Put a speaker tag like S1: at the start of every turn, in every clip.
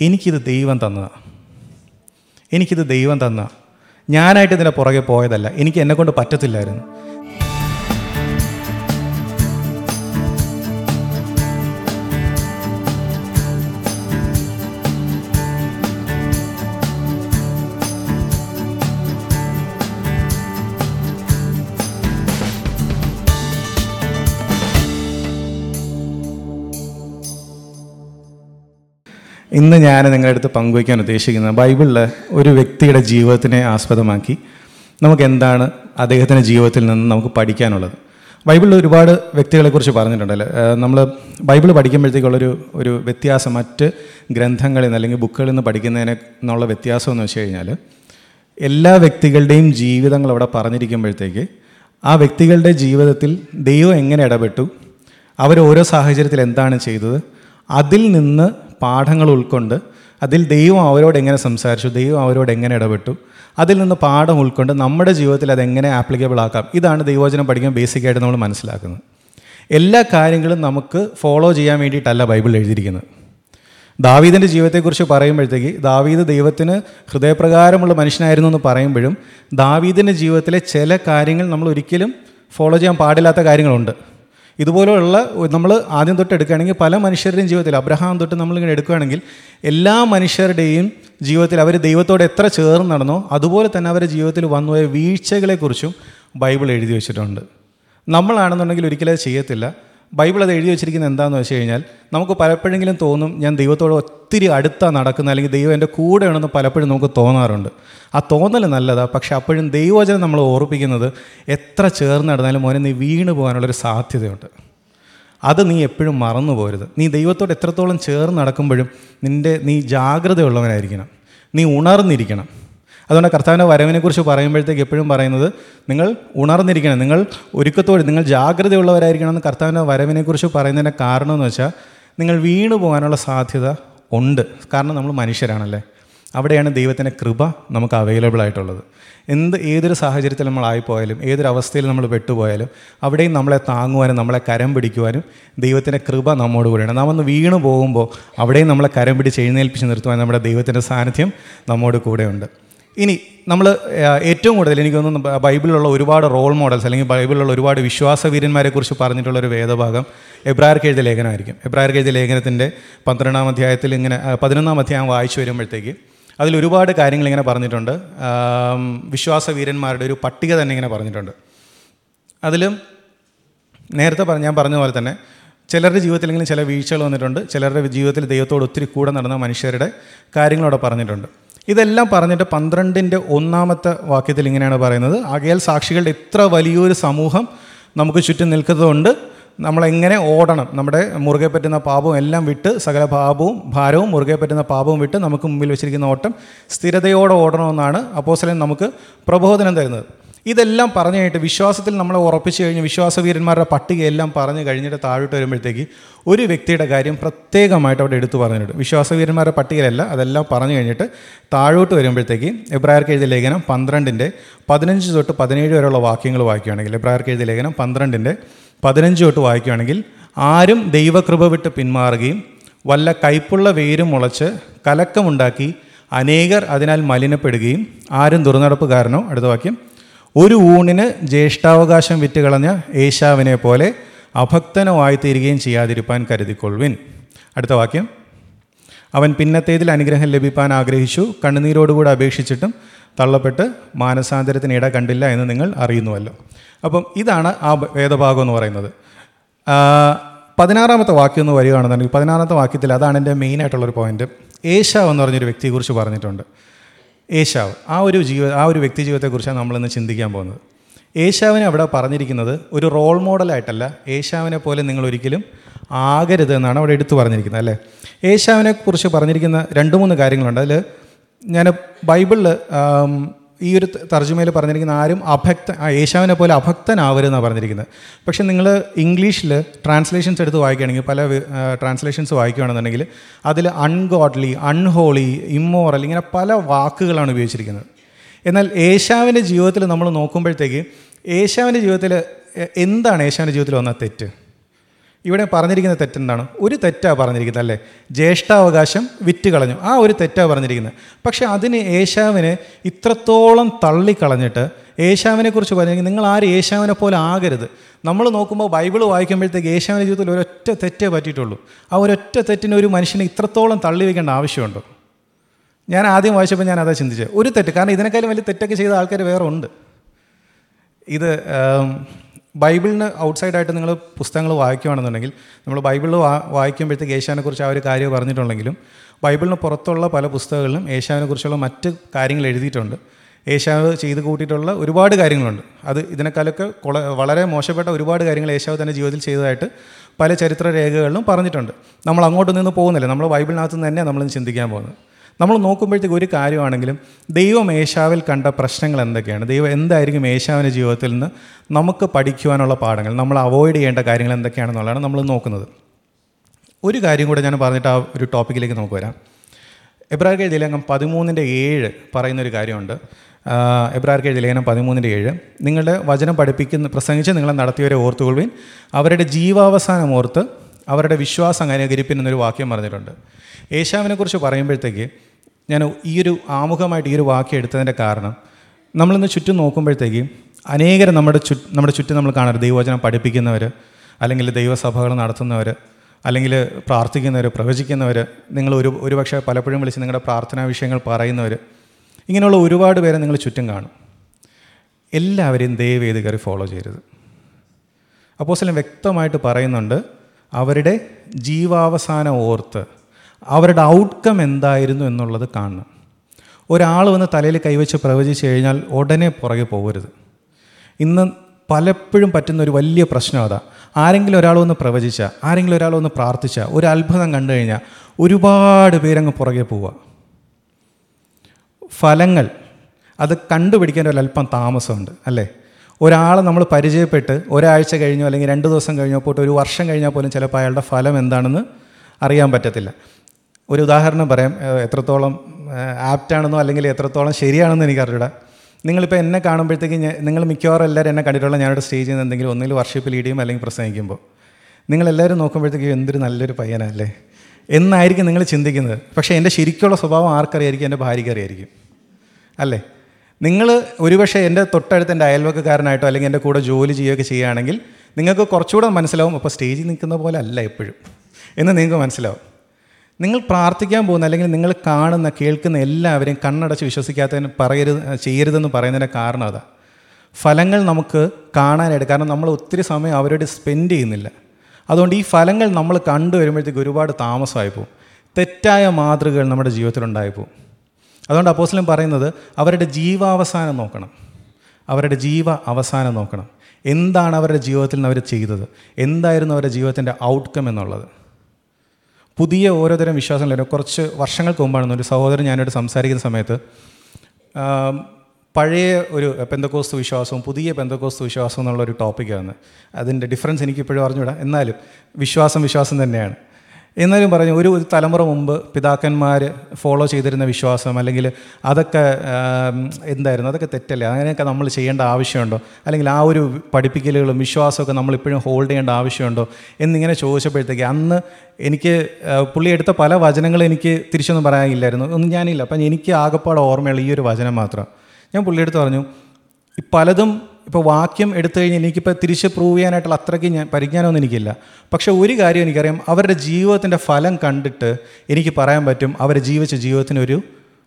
S1: എനിക്കിത് ദൈവം തന്നതാണ് എനിക്കിത് ദൈവം തന്ന. ഞാനായിട്ട് ഇതിന്റെ പുറകെ പോയതല്ല. എനിക്ക് എന്നെ കൊണ്ട് പറ്റത്തില്ലായിരുന്നു. ഇന്ന് ഞാൻ നിങ്ങളുടെ അടുത്ത് പങ്കുവയ്ക്കാൻ ഉദ്ദേശിക്കുന്നത് ബൈബിളിൽ ഒരു വ്യക്തിയുടെ ജീവിതത്തിനെ ആസ്പദമാക്കി നമുക്ക് എന്താണ് അദ്ദേഹത്തിന്റെ ജീവിതത്തിൽ നിന്ന് നമുക്ക് പഠിക്കാനുള്ളത്. ബൈബിളിൽ ഒരുപാട് വ്യക്തികളെക്കുറിച്ച് പറഞ്ഞിട്ടുണ്ടല്ലോ. നമ്മൾ ബൈബിൾ പഠിക്കുമ്പോഴത്തേക്കുള്ളൊരു ഒരു വ്യത്യാസം മറ്റ് ഗ്രന്ഥങ്ങളിൽ നിന്ന് അല്ലെങ്കിൽ ബുക്കുകളിൽ നിന്ന് പഠിക്കുന്നതിനെ എന്നുള്ള വ്യത്യാസം എന്ന് വെച്ച് കഴിഞ്ഞാൽ എല്ലാ വ്യക്തികളുടെയും ജീവിതങ്ങൾ അവിടെ പറഞ്ഞിരിക്കുമ്പോഴത്തേക്ക് ആ വ്യക്തികളുടെ ജീവിതത്തിൽ ദൈവം എങ്ങനെ ഇടപെട്ടു അവർ ഓരോ സാഹചര്യത്തിൽ എന്താണ് ചെയ്തത് അതിൽ നിന്ന് പാഠങ്ങൾ ഉൾക്കൊണ്ട് അതിൽ ദൈവം അവരോട് എങ്ങനെ സംസാരിച്ചു ദൈവം അവരോട് എങ്ങനെ ഇടപെട്ടു അതിൽ നിന്ന് പാഠം ഉൾക്കൊണ്ട് നമ്മുടെ ജീവിതത്തിൽ അതെങ്ങനെ ആപ്ലിക്കബിൾ ആക്കാം ഇതാണ് ദൈവവചനം പഠിക്കാൻ ബേസിക്കായിട്ട് നമ്മൾ മനസ്സിലാക്കുന്നത്. എല്ലാ കാര്യങ്ങളും നമുക്ക് ഫോളോ ചെയ്യാൻ വേണ്ടിയിട്ടല്ല ബൈബിൾ എഴുതിയിരിക്കുന്നത്. ദാവീദിന്റെ ജീവിതത്തെക്കുറിച്ച് പറയുമ്പോഴത്തേക്ക് ദാവീദ് ദൈവത്തിന് ഹൃദയപ്രകാരമുള്ള മനുഷ്യനായിരുന്നു എന്ന് പറയുമ്പോഴും ദാവീദിന്റെ ജീവിതത്തിലെ ചില കാര്യങ്ങൾ നമ്മൾ ഒരിക്കലും ഫോളോ ചെയ്യാൻ പാടില്ലാത്ത കാര്യങ്ങളുണ്ട്. ഇതുപോലെയുള്ള നമ്മൾ ആദ്യം തൊട്ട് എടുക്കുകയാണെങ്കിൽ പല മനുഷ്യരുടെയും ജീവിതത്തിൽ അബ്രഹാം തൊട്ട് നമ്മളിങ്ങനെ എടുക്കുകയാണെങ്കിൽ എല്ലാ മനുഷ്യരുടെയും ജീവിതത്തിൽ അവർ ദൈവത്തോട് എത്ര ചേർന്ന് നടന്നോ അതുപോലെ തന്നെ അവരുടെ ജീവിതത്തിൽ വന്നുപോയ വീഴ്ചകളെക്കുറിച്ചും ബൈബിൾ എഴുതി വെച്ചിട്ടുണ്ട്. നമ്മളാണെന്നുണ്ടെങ്കിൽ ഒരിക്കലും ചെയ്യത്തില്ല. ബൈബിൾ അത് എഴുതി വെച്ചിരിക്കുന്നത് എന്താണെന്ന് വെച്ച് കഴിഞ്ഞാൽ നമുക്ക് പലപ്പോഴെങ്കിലും തോന്നും ഞാൻ ദൈവത്തോട് ഒത്തിരി അടുത്താണ് നടക്കുന്നത് അല്ലെങ്കിൽ ദൈവം എന്റെ കൂടെയാണെന്ന് പലപ്പോഴും നമുക്ക് തോന്നാറുണ്ട്. ആ തോന്നൽ നല്ലതാണ് പക്ഷെ അപ്പോഴും ദൈവവചനം നമ്മൾ ഓർപ്പിക്കുന്നത് എത്ര ചേർന്ന് നടന്നാലും മോനെ നീ വീണ് പോകാനുള്ളൊരു സാധ്യതയുണ്ട്. അത് നീ എപ്പോഴും മറന്നു പോരുത്. നീ ദൈവത്തോട് എത്രത്തോളം ചേർന്ന് നടക്കുമ്പോഴും നിന്റെ നീ ജാഗ്രതയുള്ളവനായിരിക്കണം. നീ ഉണർന്നിരിക്കണം. അതുകൊണ്ട് കർത്താവിന്റെ വരവിനെക്കുറിച്ച് പറയുമ്പോഴത്തേക്ക് എപ്പോഴും പറയുന്നത് നിങ്ങൾ ഉണർന്നിരിക്കണം. നിങ്ങൾ ഒരുക്കത്തോടെ നിങ്ങൾ ജാഗ്രതയുള്ളവരായിരിക്കണം എന്ന് കർത്താവിന്റെ വരവിനെക്കുറിച്ച് പറയുന്നതിന്റെ കാരണം എന്ന് വെച്ചാൽ നിങ്ങൾ വീണു പോകാനുള്ള സാധ്യത ഉണ്ട്. കാരണം നമ്മൾ മനുഷ്യരാണല്ലേ. അവിടെയാണ് ദൈവത്തിന്റെ കൃപ നമുക്ക് അവൈലബിൾ ആയിട്ടുള്ളത്. എന്ത് ഏതൊരു സാഹചര്യത്തിൽ നമ്മളായിപ്പോയാലും ഏതൊരു അവസ്ഥയിൽ നമ്മൾ പെട്ടുപോയാലും അവിടെയും നമ്മളെ താങ്ങുവാനും നമ്മളെ കരം പിടിക്കുവാനും ദൈവത്തിന്റെ കൃപ നമ്മോട് കൂടെയാണ് നാം ഒന്ന് വീണു പോകുമ്പോൾ അവിടെയും നമ്മളെ കരം പിടിച്ച് എഴുന്നേൽപ്പിച്ച് നിർത്തുവാൻ നമ്മുടെ ദൈവത്തിന്റെ സാന്നിധ്യം നമ്മോട് കൂടെയുണ്ട്. ഇനി നമ്മൾ ഏറ്റവും കൂടുതൽ എനിക്ക് തോന്നുന്നു ബൈബിളിലുള്ള ഒരുപാട് റോൾ മോഡൽസ് അല്ലെങ്കിൽ ബൈബിളിലുള്ള ഒരുപാട് വിശ്വാസവീരന്മാരെ കുറിച്ച് പറഞ്ഞിട്ടുള്ള ഒരു വേദഭാഗം എബ്രായർക്ക് എഴുതിയ ലേഖനമായിരിക്കും. എബ്രായർക്ക് എഴുതിയ ലേഖനത്തിന്റെ പന്ത്രണ്ടാം അധ്യായത്തിൽ ഇങ്ങനെ പതിനൊന്നാം അധ്യായം വായിച്ചു വരുമ്പോഴത്തേക്ക് അതിൽ ഒരുപാട് കാര്യങ്ങൾ ഇങ്ങനെ പറഞ്ഞിട്ടുണ്ട്. വിശ്വാസവീരന്മാരുടെ ഒരു പട്ടിക തന്നെ ഇങ്ങനെ പറഞ്ഞിട്ടുണ്ട്. അതിലും നേരത്തെ ഞാൻ പറഞ്ഞ പോലെ തന്നെ ചിലരുടെ ജീവിതത്തിലെങ്കിലും ചില വീഴ്ചകൾ വന്നിട്ടുണ്ട്. ചിലരുടെ ജീവിതത്തിൽ ദൈവത്തോട് ഒത്തിരി കൂടെ നടന്ന മനുഷ്യരുടെ കാര്യങ്ങളവിടെ പറഞ്ഞിട്ടുണ്ട്. ഇതെല്ലാം പറഞ്ഞിട്ട് പന്ത്രണ്ടിന്റെ ഒന്നാമത്തെ വാക്യത്തിൽ ഇങ്ങനെയാണ് പറയുന്നത്. ആകയാൽ സാക്ഷികളുടെ ഇത്ര വലിയൊരു സമൂഹം നമുക്ക് ചുറ്റും നിൽക്കുന്നതുകൊണ്ട് നമ്മളെങ്ങനെ ഓടണം? നമ്മുടെ മുറുകെ പറ്റുന്ന പാപവും എല്ലാം വിട്ട് സകല പാപവും ഭാരവും മുറുകെ പറ്റുന്ന പാപവും വിട്ട് നമുക്ക് മുമ്പിൽ വെച്ചിരിക്കുന്ന ഓട്ടം സ്ഥിരതയോടെ ഓടണമെന്നാണ് അപ്പോസലൻ നമുക്ക് പ്രബോധനം തരുന്നത്. ഇതെല്ലാം പറഞ്ഞു കഴിഞ്ഞിട്ട് വിശ്വാസത്തിൽ നമ്മളെ ഉറപ്പിച്ചു കഴിഞ്ഞ് വിശ്വാസവീരന്മാരുടെ പട്ടികയെല്ലാം പറഞ്ഞു കഴിഞ്ഞിട്ട് താഴോട്ട് വരുമ്പോഴത്തേക്ക് ഒരു വ്യക്തിയുടെ കാര്യം പ്രത്യേകമായിട്ട് അവിടെ എടുത്തു പറഞ്ഞിട്ടുണ്ട്. വിശ്വാസവീരന്മാരുടെ പട്ടികയിലല്ല അതെല്ലാം പറഞ്ഞു കഴിഞ്ഞിട്ട് താഴോട്ട് വരുമ്പോഴത്തേക്ക് എബ്രായർക്ക് എഴുതിയ ലേഖനം പന്ത്രണ്ടിന്റെ പതിനഞ്ച് തൊട്ട് പതിനേഴ് വരെയുള്ള വാക്യങ്ങൾ വായിക്കുകയാണെങ്കിൽ എബ്രായർക്ക് എഴുതിയ ലേഖനം പന്ത്രണ്ടിന്റെ പതിനഞ്ച് തൊട്ട് വായിക്കുകയാണെങ്കിൽ ആരും ദൈവകൃപ വിട്ട് പിന്മാറുകയും വല്ല കൈപ്പുള്ള വേരും മുളച്ച് കലക്കമുണ്ടാക്കി അനേകർ അതിനാൽ മലിനപ്പെടുകയും ആരും ദുർനടപ്പ് ദുർനടപ്പുകാരനോ അടുത്ത വാക്യം ഒരു ഊണിന് ജ്യേഷ്ഠാവകാശം വിറ്റുകളഞ്ഞ ഏശാവിനെ പോലെ അഭക്തനോ ആയിത്തീരുകയും ചെയ്യാതിരിപ്പാൻ കരുതിക്കൊള്ളുവിൻ. അടുത്ത വാക്യം. അവൻ പിന്നത്തേതിൽ അനുഗ്രഹം ലഭിക്കാൻ ആഗ്രഹിച്ചു കണ്ണുനീരോടുകൂടി അപേക്ഷിച്ചിട്ടും തള്ളപ്പെട്ട് മാനസാന്തരത്തിന് ഇട കണ്ടില്ല എന്ന് നിങ്ങൾ അറിയുന്നുവല്ലോ. അപ്പം ഇതാണ് ആ വേദഭാഗം എന്ന് പറയുന്നത്. പതിനാറാമത്തെ വാക്യം എന്ന് വരികയാണെന്നുണ്ടെങ്കിൽ പതിനാറാമത്തെ വാക്യത്തിൽ അതാണ് എന്റെ മെയിനായിട്ടുള്ളൊരു പോയിന്റ് ഏശാവ് എന്ന് പറഞ്ഞൊരു വ്യക്തിയെക്കുറിച്ച് പറഞ്ഞിട്ടുണ്ട്. ഏശാവ്. ആ ഒരു ജീവ ആ ഒരു വ്യക്തി ജീവിതത്തെക്കുറിച്ചാണ് നമ്മളിന്ന് ചിന്തിക്കാൻ പോകുന്നത്. ഏശാവിനെ അവിടെ പറഞ്ഞിരിക്കുന്നത് ഒരു റോൾ മോഡലായിട്ടല്ല ഏശാവിനെ പോലെ നിങ്ങൾ ഒരിക്കലും ആകരുത് എന്നാണ് അവിടെ എടുത്തു പറഞ്ഞിരിക്കുന്നത് അല്ലേ? ഏശാവിനെ കുറിച്ച് പറഞ്ഞിരിക്കുന്ന രണ്ട് മൂന്ന് കാര്യങ്ങളുണ്ട്. അതിൽ ഞാൻ ബൈബിളിൽ ഈ ഒരു തർജമയിൽ പറഞ്ഞിരിക്കുന്ന ആരും അഭക്ത യേശാവിനെ പോലെ അഭക്തനാവരുതെന്നാണ് പറഞ്ഞിരിക്കുന്നത്. പക്ഷെ നിങ്ങൾ ഇംഗ്ലീഷിൽ ട്രാൻസ്ലേഷൻസ് എടുത്ത് വായിക്കുകയാണെങ്കിൽ പല ട്രാൻസ്ലേഷൻസ് വായിക്കുകയാണെന്നുണ്ടെങ്കിൽ അതിൽ അൺഗോഡ്ലി അൺഹോളി ഇമ്മോറൽ ഇങ്ങനെ പല വാക്കുകളാണ് ഉപയോഗിച്ചിരിക്കുന്നത്. എന്നാൽ യേശാവിന്റെ ജീവിതത്തിൽ നമ്മൾ നോക്കുമ്പോഴത്തേക്ക് യേശാവിന്റെ ജീവിതത്തിൽ എന്താണ് യേശാവിന്റെ ജീവിതത്തിൽ വന്ന തെറ്റ്? ഇവിടെ പറഞ്ഞിരിക്കുന്ന തെറ്റെന്താണ്? ഒരു തെറ്റാണ് പറഞ്ഞിരിക്കുന്നത് അല്ലേ? ജ്യേഷ്ഠാവകാശം വിറ്റ് കളഞ്ഞു. ആ ഒരു തെറ്റാണ് പറഞ്ഞിരിക്കുന്നത്. പക്ഷേ അതിന് ഏശാവിനെ ഇത്രത്തോളം തള്ളിക്കളഞ്ഞിട്ട് ഏശാവിനെ കുറിച്ച് പറഞ്ഞെങ്കിൽ നിങ്ങൾ ആര് ഏശാവിനെ പോലെ ആകരുത്. നമ്മൾ നോക്കുമ്പോൾ ബൈബിൾ വായിക്കുമ്പോഴത്തേക്ക് ഏശാവിന്റെ ജീവിതത്തിൽ ഒരൊറ്റ തെറ്റേ പറ്റിയിട്ടുള്ളൂ. ആ ഒരൊറ്റ തെറ്റിന് ഒരു മനുഷ്യനെ ഇത്രത്തോളം തള്ളി വയ്ക്കേണ്ട ആവശ്യമുണ്ടോ? ഞാൻ ആദ്യം വായിച്ചപ്പോൾ ഞാൻ അതാ ചിന്തിച്ചത്. ഒരു തെറ്റ്. കാരണം ഇതിനേക്കാളും വലിയ തെറ്റൊക്കെ ചെയ്ത ആൾക്കാർ വേറെ ഉണ്ട്. ഇത് ആം, ഔട്ട്സൈഡ് ആയിട്ട് നിങ്ങൾ പുസ്തകങ്ങൾ വായിക്കുകയാണെന്നുണ്ടെങ്കിൽ നമ്മൾ ബൈബിളിൽ വാ വായിക്കുമ്പോഴത്തേക്ക് ഏഷ്യാനെക്കുറിച്ച് ആ ഒരു കാര്യം പറഞ്ഞിട്ടുണ്ടെങ്കിലും ബൈബിളിന് പുറത്തുള്ള പല പുസ്തകങ്ങളിലും ഏഷ്യാവിനെക്കുറിച്ചുള്ള മറ്റ് കാര്യങ്ങൾ എഴുതിയിട്ടുണ്ട്. ഏഷ്യാവ് ചെയ്ത് കൂട്ടിയിട്ടുള്ള ഒരുപാട് കാര്യങ്ങളുണ്ട്. അത് ഇതിനേക്കാളൊക്കെ കുള വളരെ മോശപ്പെട്ട ഒരുപാട് കാര്യങ്ങൾ ഏഷ്യാവ് തന്റെ ജീവിതത്തിൽ ചെയ്തതായിട്ട് പല ചരിത്ര രേഖകളിലും പറഞ്ഞിട്ടുണ്ട്. നമ്മൾ അങ്ങോട്ട് നിന്ന് പോകുന്നില്ല. നമ്മൾ ബൈബിളിനകത്ത് നിന്ന് തന്നെ നമ്മൾ ചിന്തിക്കാൻ പോകുന്നത്. നമ്മൾ നോക്കുമ്പോഴത്തേക്ക് ഒരു കാര്യമാണെങ്കിലും ദൈവം ഏശാവിൽ കണ്ട പ്രശ്നങ്ങൾ എന്തൊക്കെയാണ്? ദൈവം എന്തായിരിക്കും ഏശാവിന്റെ ജീവിതത്തിൽ നിന്ന് നമുക്ക് പഠിക്കുവാനുള്ള പാഠങ്ങൾ? നമ്മൾ അവോയ്ഡ് ചെയ്യേണ്ട കാര്യങ്ങൾ എന്തൊക്കെയാണെന്നുള്ളതാണ് നമ്മൾ നോക്കുന്നത്. ഒരു കാര്യം കൂടെ ഞാൻ പറഞ്ഞിട്ട് ആ ഒരു ടോപ്പിക്കിലേക്ക് നമുക്ക് വരാം. എബ്രാർക്ക് എഴുതിയ ലേഖനം പതിമൂന്നിന്റെ ഏഴ് പറയുന്നൊരു കാര്യമുണ്ട്. ആഹ് എബ്രാർക്ക് എഴുതിയ ലേഖനം പതിമൂന്നിന്റെ ഏഴ്. നിങ്ങളുടെ വചനം പഠിപ്പിക്കുന്ന പ്രസംഗിച്ച് നിങ്ങളെ നടത്തിയവരെ ഓർത്തുകൊള്ളുവിൻ. അവരുടെ ജീവാവസാനം ഓർത്ത് അവരുടെ വിശ്വാസം അനുകരിപ്പിൻ എന്നൊരു വാക്യം പറഞ്ഞിട്ടുണ്ട്. യേശാവിനെക്കുറിച്ച് പറയുമ്പോഴത്തേക്ക് ഞാൻ ഈ ഒരു ആമുഖമായിട്ട് ഈ ഒരു വാക്ക് എടുത്തതിന്റെ കാരണം നമ്മളിന്ന് ചുറ്റും നോക്കുമ്പോഴത്തേക്ക് അനേകരം നമ്മുടെ ചു നമ്മുടെ ചുറ്റും നമ്മൾ കാണരുത് ദൈവവചനം പഠിപ്പിക്കുന്നവർ അല്ലെങ്കിൽ ദൈവസഭകൾ നടത്തുന്നവർ അല്ലെങ്കിൽ പ്രാർത്ഥിക്കുന്നവർ പ്രവചിക്കുന്നവർ നിങ്ങൾ ഒരു ഒരുപക്ഷെ പലപ്പോഴും വിളിച്ച് നിങ്ങളുടെ പ്രാർത്ഥനാ വിഷയങ്ങൾ പറയുന്നവർ ഇങ്ങനെയുള്ള ഒരുപാട് പേരെ നിങ്ങൾ ചുറ്റും കാണും. എല്ലാവരെയും ദയവ് ചെയ്ത് കയറി ഫോളോ ചെയ്യരുത്. അപ്പോസ്തലൻ വ്യക്തമായിട്ട് പറയുന്നുണ്ട് അവരുടെ ജീവാവസാനം ഓർത്ത് അവരുടെ ഔട്ട്കം എന്തായിരുന്നു എന്നുള്ളത് കാണണം. ഒരാൾ വന്ന് തലയിൽ കൈവച്ച് പ്രവചിച്ച് കഴിഞ്ഞാൽ ഉടനെ പുറകെ പോകരുത്. ഇന്ന് പലപ്പോഴും പറ്റുന്ന ഒരു വലിയ പ്രശ്നം അതാ. ആരെങ്കിലും ഒരാൾ വന്ന് പ്രവചിച്ച ആരെങ്കിലും ഒരാൾ വന്ന് പ്രാർത്ഥിച്ച ഒരു അത്ഭുതം കണ്ടു കഴിഞ്ഞാൽ ഒരുപാട് പേരങ്ങ് പുറകെ പോവുക. ഫലങ്ങൾ അത് കണ്ടുപിടിക്കാൻ ഒരല്പം താമസമുണ്ട് അല്ലേ? ഒരാളെ നമ്മൾ പരിചയപ്പെട്ട് ഒരാഴ്ച കഴിഞ്ഞോ അല്ലെങ്കിൽ രണ്ട് ദിവസം കഴിഞ്ഞോ പോയിട്ട് ഒരു വർഷം കഴിഞ്ഞാൽ പോലും ചിലപ്പോൾ അയാളുടെ ഫലം എന്താണെന്ന് അറിയാൻ പറ്റത്തില്ല. ഒരു ഉദാഹരണം പറയാം. എത്രത്തോളം ആപ്റ്റാണെന്നോ അല്ലെങ്കിൽ എത്രത്തോളം ശരിയാണെന്നോ എനിക്കറിയില്ല നിങ്ങളിപ്പോൾ എന്നെ കാണുമ്പോഴത്തേക്ക് നിങ്ങൾ മിക്കവാറും എല്ലാവരും എന്നെ കണ്ടിട്ടുള്ള ഞാനൊരു സ്റ്റേജിൽ നിന്ന് എന്തെങ്കിലും ഒന്നിൽ വർഷിപ്പ് ലീഡ് ചെയ്യും അല്ലെങ്കിൽ പ്രസംഗിക്കുമ്പോൾ. നിങ്ങളെല്ലാവരും നോക്കുമ്പോഴത്തേക്ക് എന്തൊരു നല്ലൊരു പയ്യനല്ലേ. എന്നായിരിക്കും നിങ്ങൾ ചിന്തിക്കുന്നത്. പക്ഷേ എന്റെ ശരിക്കുള്ള സ്വഭാവം ആർക്കറിയായിരിക്കും? എന്റെ ഭാര്യയ്ക്ക് അറിയായിരിക്കും. അല്ലേ? നിങ്ങൾ ഒരുപക്ഷെ എന്റെ തൊട്ടടുത്ത് എന്റെ അയൽവക്കക്കാരനായിട്ടോ അല്ലെങ്കിൽ എന്റെ കൂടെ ജോലി ചെയ്യുകയൊക്കെ ചെയ്യുകയാണെങ്കിൽ നിങ്ങൾക്ക് കുറച്ചുകൂടെ മനസ്സിലാവും. അപ്പോൾ സ്റ്റേജിൽ നിൽക്കുന്ന പോലെ അല്ല എപ്പോഴും. എന്ന് നിങ്ങൾക്ക് മനസ്സിലാവും. നിങ്ങൾ പ്രാർത്ഥിക്കാൻ പോകുന്ന അല്ലെങ്കിൽ നിങ്ങൾ കാണുന്ന കേൾക്കുന്ന എല്ലാവരെയും കണ്ണടച്ച് വിശ്വസിക്കാത്തതിന് പറയരുത് ചെയ്യരുതെന്ന് പറയുന്നതിന്റെ കാരണം അതാ. ഫലങ്ങൾ നമുക്ക് കാണാനായിട്ട് കാരണം നമ്മൾ ഒത്തിരി സമയം അവരോട് സ്പെൻഡ് ചെയ്യുന്നില്ല. അതുകൊണ്ട് ഈ ഫലങ്ങൾ നമ്മൾ കണ്ടുവരുമ്പോഴത്തേക്ക് ഒരുപാട് താമസമായി പോകും. തെറ്റായ മാതൃകകൾ നമ്മുടെ ജീവിതത്തിലുണ്ടായി പോകും. അതുകൊണ്ട് അപ്പോസ്ലം പറയുന്നത് അവരുടെ ജീവാവസാനം നോക്കണം. അവരുടെ ജീവ അവസാനം നോക്കണം. എന്താണ് അവരുടെ ജീവിതത്തിൽ നിന്ന് അവർ ചെയ്തത്? എന്തായിരുന്നു അവരുടെ ജീവിതത്തിന്റെ ഔട്ട്കം എന്നുള്ളത്? പുതിയ ഓരോതരം വിശ്വാസങ്ങൾ കുറച്ച് വർഷങ്ങൾക്ക് മുമ്പാണ് ഒരു സഹോദരൻ ഞാനോട് സംസാരിക്കുന്ന സമയത്ത് പഴയ ഒരു പെന്തക്കോസ്തു വിശ്വാസവും പുതിയ പെന്തക്കോസ്തു വിശ്വാസവും എന്നുള്ളൊരു ടോപ്പിക്കാണ് അതിന്റെ ഡിഫറൻസ് എനിക്കിപ്പോഴും അറിഞ്ഞുകൂടാ എന്നാലും വിശ്വാസം വിശ്വാസം തന്നെയാണ്. എന്നാലും പറഞ്ഞു ഒരു ഒരു തലമുറ മുമ്പ് പിതാക്കന്മാർ ഫോളോ ചെയ്തിരുന്ന വിശ്വാസം അല്ലെങ്കിൽ അതൊക്കെ എന്തായിരുന്നു? അതൊക്കെ തെറ്റല്ലേ? അങ്ങനെയൊക്കെ നമ്മൾ ചെയ്യേണ്ട ആവശ്യമുണ്ടോ? അല്ലെങ്കിൽ ആ ഒരു പഠിപ്പിക്കലുകളും വിശ്വാസമൊക്കെ നമ്മൾ ഇപ്പോഴും ഹോൾഡ് ചെയ്യേണ്ട ആവശ്യമുണ്ടോ? എന്നിങ്ങനെ ചോദിച്ചപ്പോഴത്തേക്ക് അന്ന് എനിക്ക് പുള്ളി എടുത്ത പല വചനങ്ങളും എനിക്ക് തിരിച്ചൊന്നും പറയാനില്ലായിരുന്നു. ഒന്നും ഞാനില്ല. അപ്പം എനിക്ക് ആകെപ്പാട് ഓർമ്മയുള്ള ഈ ഒരു വചനം മാത്രം. ഞാൻ പുള്ളിയെടുത്ത് പറഞ്ഞു പലതും ഇപ്പോൾ വാക്യം എടുത്തു കഴിഞ്ഞാൽ എനിക്കിപ്പോൾ തിരിച്ച് പ്രൂവ് ചെയ്യാനായിട്ടുള്ള അത്രയ്ക്ക് ഞാൻ പരിജ്ഞാനമൊന്നും എനിക്കില്ല. പക്ഷേ ഒരു കാര്യം എനിക്കറിയാം. അവരുടെ ജീവിതത്തിന്റെ ഫലം കണ്ടിട്ട് എനിക്ക് പറയാൻ പറ്റും. അവർ ജീവിച്ച ജീവിതത്തിനൊരു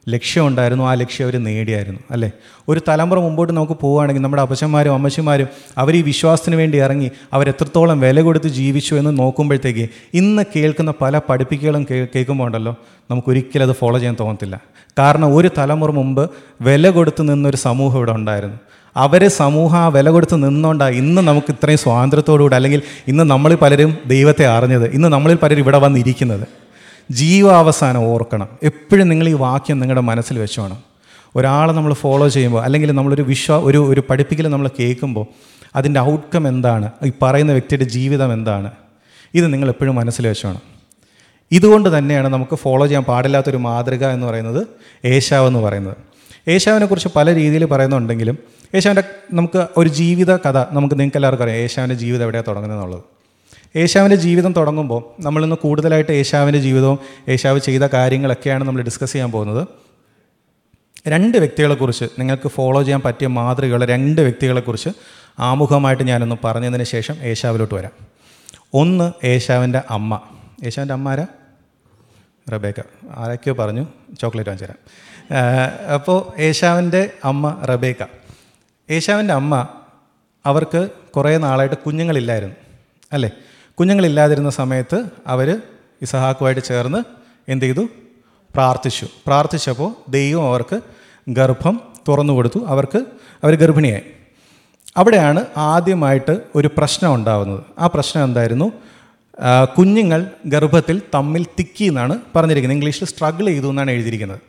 S1: ലക്ഷ്യമുണ്ടായിരുന്നു ആ ലക്ഷ്യം അവർ നേടിയായിരുന്നു. അല്ലേ? ഒരു തലമുറ മുമ്പോട്ട് നമുക്ക് പോവുകയാണെങ്കിൽ നമ്മുടെ അപ്പച്ചന്മാരും അമ്മച്ചിമാരും അവർ ഈ വിശ്വാസത്തിന് വേണ്ടി ഇറങ്ങി അവരെത്രത്തോളം വില കൊടുത്ത് ജീവിച്ചു എന്ന് നോക്കുമ്പോഴത്തേക്ക് ഇന്ന് കേൾക്കുന്ന പല പഠിപ്പിക്കലും കേൾക്കുമ്പോൾ ഉണ്ടല്ലോ നമുക്കൊരിക്കലും അത് ഫോളോ ചെയ്യാൻ തോന്നത്തില്ല. കാരണം ഒരു തലമുറ മുമ്പ് വില കൊടുത്ത് നിന്നൊരു സമൂഹം ഇവിടെ ഉണ്ടായിരുന്നു. അവർ സമൂഹം ആ വില കൊടുത്ത് നിന്നുകൊണ്ടാണ് ഇന്ന് നമുക്ക് ഇത്രയും സ്വാതന്ത്ര്യത്തോടുകൂടി അല്ലെങ്കിൽ ഇന്ന് നമ്മൾ പലരും ദൈവത്തെ അറിഞ്ഞത് ഇന്ന് നമ്മളിൽ പലരും ഇവിടെ വന്നിരിക്കുന്നത്. ജീവാവസാനം ഓർക്കണം. എപ്പോഴും നിങ്ങൾ ഈ വാക്യം നിങ്ങളുടെ മനസ്സിൽ വെച്ചോണം. ഒരാളെ നമ്മൾ ഫോളോ ചെയ്യുമ്പോൾ അല്ലെങ്കിൽ നമ്മളൊരു വിശ്വ ഒരു ഒരു പഠിപ്പിക്കൽ നമ്മൾ കേൾക്കുമ്പോൾ അതിന്റെ ഔട്ട്കം എന്താണ്? ഈ പറയുന്ന വ്യക്തിയുടെ ജീവിതം എന്താണ്? ഇത് നിങ്ങൾ എപ്പോഴും മനസ്സിൽ വെച്ചോണം. ഇതുകൊണ്ട് തന്നെയാണ് നമുക്ക് ഫോളോ ചെയ്യാൻ പാടില്ലാത്തൊരു മാതൃക എന്ന് പറയുന്നത് ഏശാവ് എന്ന് പറയുന്നത്. ഏശാവിനെ കുറിച്ച് പല രീതിയിൽ പറയുന്നുണ്ടെങ്കിലും യേശാവിന്റെ നമുക്ക് ഒരു ജീവിത കഥ നമുക്ക് നിങ്ങൾക്ക് എല്ലാവർക്കും അറിയാം യേശാവിന്റെ ജീവിതം എവിടെയാണ് തുടങ്ങുന്നതെന്നുള്ളത്. യേശാവിന്റെ ജീവിതം തുടങ്ങുമ്പോൾ നമ്മളിന്ന് കൂടുതലായിട്ട് യേശാവിന്റെ ജീവിതവും യേശാവ് ചെയ്ത കാര്യങ്ങളൊക്കെയാണ് നമ്മൾ ഡിസ്കസ് ചെയ്യാൻ പോകുന്നത്. രണ്ട് വ്യക്തികളെക്കുറിച്ച് നിങ്ങൾക്ക് ഫോളോ ചെയ്യാൻ പറ്റിയ മാതൃകയുള്ള രണ്ട് വ്യക്തികളെക്കുറിച്ച് ആമുഖമായിട്ട് ഞാനൊന്ന് പറഞ്ഞതിന് ശേഷം യേശാവിലോട്ട് വരാം. ഒന്ന് യേശാവിന്റെ അമ്മ. യേശാവിന്റെ അമ്മ ആരാ? റബേക്ക. ആരൊക്കെയോ പറഞ്ഞു. ചോക്ലേറ്റ് വാങ്ങിച്ചു തരാം. അപ്പോൾ ഏശാവിന്റെ അമ്മ റബേക്ക. ഏശാവിന്റെ അമ്മ അവർക്ക് കുറേ നാളായിട്ട് കുഞ്ഞുങ്ങളില്ലായിരുന്നു അല്ലേ? കുഞ്ഞുങ്ങളില്ലാതിരുന്ന സമയത്ത് അവർ ഇസഹാക്കുമായിട്ട് ചേർന്ന് എന്ത് ചെയ്തു? പ്രാർത്ഥിച്ചു. പ്രാർത്ഥിച്ചപ്പോൾ ദൈവം അവർക്ക് ഗർഭം തുറന്നു കൊടുത്തു. അവർക്ക് അവർ ഗർഭിണിയായി. അവിടെയാണ് ആദ്യമായിട്ട് ഒരു പ്രശ്നം ഉണ്ടാകുന്നത് ആ പ്രശ്നം എന്തായിരുന്നു? കുഞ്ഞുങ്ങൾ ഗർഭത്തിൽ തമ്മിൽ തിക്കി എന്നാണ് പറഞ്ഞിരിക്കുന്നത്. ഇംഗ്ലീഷിൽ സ്ട്രഗിൾ ചെയ്തു എന്നാണ് എഴുതിയിരിക്കുന്നത്.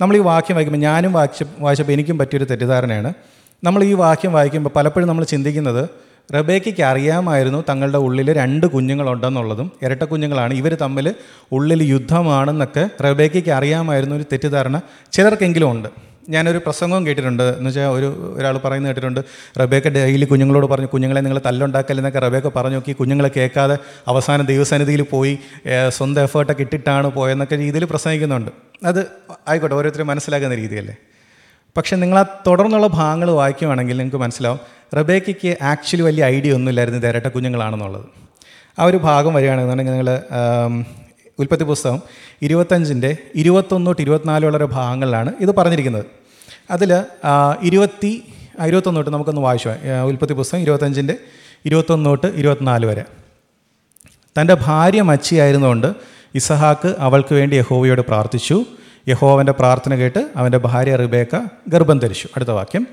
S1: നമ്മൾ ഈ വാക്യം വായിക്കുമ്പോൾ ഞാനും വായിച്ച വായിച്ചപ്പോൾ എനിക്കും പറ്റിയൊരു തെറ്റിദ്ധാരണയാണ്. നമ്മൾ ഈ വാക്യം വായിക്കുമ്പോൾ പലപ്പോഴും നമ്മൾ ചിന്തിക്കുന്നത് റബേക്കയ്ക്ക് അറിയാമായിരുന്നു തങ്ങളുടെ ഉള്ളിൽ രണ്ട് കുഞ്ഞുങ്ങളുണ്ടെന്നുള്ളതും ഇരട്ട കുഞ്ഞുങ്ങളാണ്. ഇവർ തമ്മിൽ ഉള്ളിൽ യുദ്ധമാണെന്നൊക്കെ റബേക്കയ്ക്ക് അറിയാമായിരുന്നു ഒരു തെറ്റിദ്ധാരണ ചിലർക്കെങ്കിലും ഉണ്ട്. ഞാനൊരു പ്രസംഗവും കേട്ടിട്ടുണ്ട്. എന്ന് വെച്ചാൽ ഒരു ഒരാൾ പറയുന്നത് കേട്ടിട്ടുണ്ട് റബേക്ക ഡെയിലി കുഞ്ഞുങ്ങളോട് പറഞ്ഞു കുഞ്ഞുങ്ങളെ നിങ്ങൾ തല്ലുണ്ടാക്കലെന്നൊക്കെ റബേക്ക പറഞ്ഞു നോക്കി. കുഞ്ഞുങ്ങളെ കേൾക്കാതെ അവസാനം ദൈവസന്നിധിയിൽ പോയി സ്വന്തം എഫേർട്ടൊക്കെ ഇട്ടിട്ടാണ് പോയെന്നൊക്കെ രീതിയിൽ പ്രസംഗിക്കുന്നുണ്ട്. അത് ആയിക്കോട്ടെ ഓരോരുത്തരും മനസ്സിലാക്കുന്ന രീതിയല്ലേ? പക്ഷെ നിങ്ങൾ ആ തുടർന്നുള്ള ഭാഗങ്ങൾ വായിക്കുവാണെങ്കിൽ നിങ്ങൾക്ക് മനസ്സിലാവും റബേക്കയ്ക്ക് ആക്ച്വലി വലിയ ഐഡിയ ഒന്നുമില്ലായിരുന്നു ഇരട്ട കുഞ്ഞുങ്ങളാണെന്നുള്ളത്. ആ ഒരു ഭാഗം വരികയാണെന്നുണ്ടെങ്കിൽ നിങ്ങൾ ഉൽപ്പത്തി പുസ്തകം ഇരുപത്തഞ്ചിന്റെ ഇരുപത്തൊന്ന് തൊട്ട് ഇരുപത്തിനാല് വളരെ ഭാഗങ്ങളിലാണ് ഇത് പറഞ്ഞിരിക്കുന്നത്. അതിൽ ഇരുപത്തി ഇരുപത്തൊന്ന് തൊട്ട് നമുക്കൊന്ന് വായിച്ചു ഉൽപ്പത്തി പുസ്തകം ഇരുപത്തഞ്ചിന്റെ ഇരുപത്തൊന്ന് തൊട്ട് ഇരുപത്തിനാല് വരെ. തന്റെ ഭാര്യ മച്ചിയായിരുന്നുകൊണ്ട് ഇസഹാക്ക് അവൾക്ക് വേണ്ടി യഹോവയോട് പ്രാർത്ഥിച്ചു. യഹോവന്റെ പ്രാർത്ഥന കേട്ട് അവന്റെ ഭാര്യ റിബേക്ക ഗർഭം ധരിച്ചു അടുത്ത വാക്യം.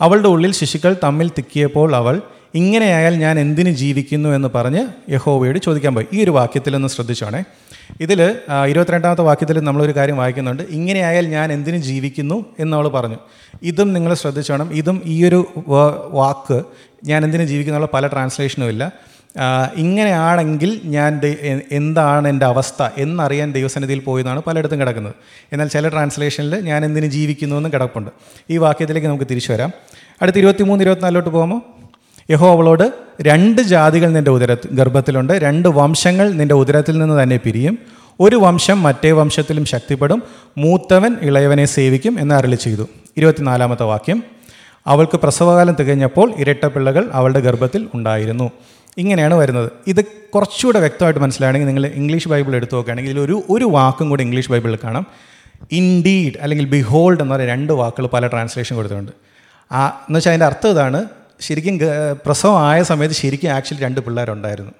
S1: അവളുടെ ഉള്ളിൽ ശിശുക്കൾ തമ്മിൽ തിക്കിയപ്പോൾ അവൾ ഇങ്ങനെയായാൽ ഞാൻ എന്തിന് ജീവിക്കുന്നു? എന്ന് പറഞ്ഞ് യഹോവയോട് ചോദിക്കാൻ പോയി. ഈ ഒരു വാക്യത്തിൽ ഒന്ന് ശ്രദ്ധിച്ചോണേ. ഇതിൽ ഇരുപത്തിരണ്ടാമത്തെ വാക്യത്തിൽ നമ്മളൊരു കാര്യം വായിക്കുന്നുണ്ട്. ഇങ്ങനെയായാൽ ഞാൻ എന്തിനു ജീവിക്കുന്നു എന്ന് അവൾ പറഞ്ഞു. ഇതും നിങ്ങൾ ശ്രദ്ധിച്ചോണം. ഇതും ഈ ഒരു വാക്ക് ഞാൻ എന്തിനു ജീവിക്കുന്നുള്ള പല ട്രാൻസ്ലേഷനും ഇല്ല. ഇങ്ങനെയാണെങ്കിൽ ഞാൻ എന്താണ് എന്റെ അവസ്ഥ എന്നറിയാൻ ദൈവസന്നിധിയിൽ പോയി പലയിടത്തും കിടക്കുന്നത്. എന്നാൽ ചില ട്രാൻസ്ലേഷനിൽ ഞാൻ എന്തിനു ജീവിക്കുന്നു എന്ന് കിടപ്പുണ്ട്. ഈ വാക്യത്തിലേക്ക് നമുക്ക് തിരിച്ചു വരാം. അടുത്ത ഇരുപത്തിമൂന്ന് ഇരുപത്തിനാലിലോട്ട് പോകുമ്പോൾ യഹോ അവളോട് രണ്ട് ജാതികൾ നിന്റെ ഉദര ഗർഭത്തിലുണ്ട് രണ്ട് വംശങ്ങൾ നിന്റെ ഉദരത്തിൽ നിന്ന് തന്നെ പിരിയും. ഒരു വംശം മറ്റേ വംശത്തിലും ശക്തിപ്പെടും മൂത്തവൻ ഇളയവനെ സേവിക്കും എന്ന് അരളി ചെയ്തു. ഇരുപത്തിനാലാമത്തെ വാക്യം. അവൾക്ക് പ്രസവകാലം തികഞ്ഞപ്പോൾ ഇരട്ട പിള്ളകൾ അവളുടെ ഗർഭത്തിൽ ഉണ്ടായിരുന്നു. ഇങ്ങനെയാണ് വരുന്നത്. ഇത് കുറച്ചുകൂടെ വ്യക്തമായിട്ട് മനസ്സിലാണെങ്കിൽ നിങ്ങൾ ഇംഗ്ലീഷ് ബൈബിൾ എടുത്തു നോക്കുകയാണെങ്കിൽ ഒരു ഒരു വാക്കും കൂടി ഇംഗ്ലീഷ് ബൈബിളിൽ കാണാം. ഇൻഡീഡ് അല്ലെങ്കിൽ ബിഹോൾഡ് എന്ന് പറയുന്ന രണ്ട് വാക്കുകൾ പല ട്രാൻസ്ലേഷൻ കൊടുത്തിട്ടുണ്ട്. ആ എന്ന് അതിന്റെ അർത്ഥം ഇതാണ് ശരിക്കും പ്രസവമായ സമയത്ത് ശരിക്കും ആക്ച്വലി രണ്ട് പിള്ളേരുണ്ടായിരുന്നു.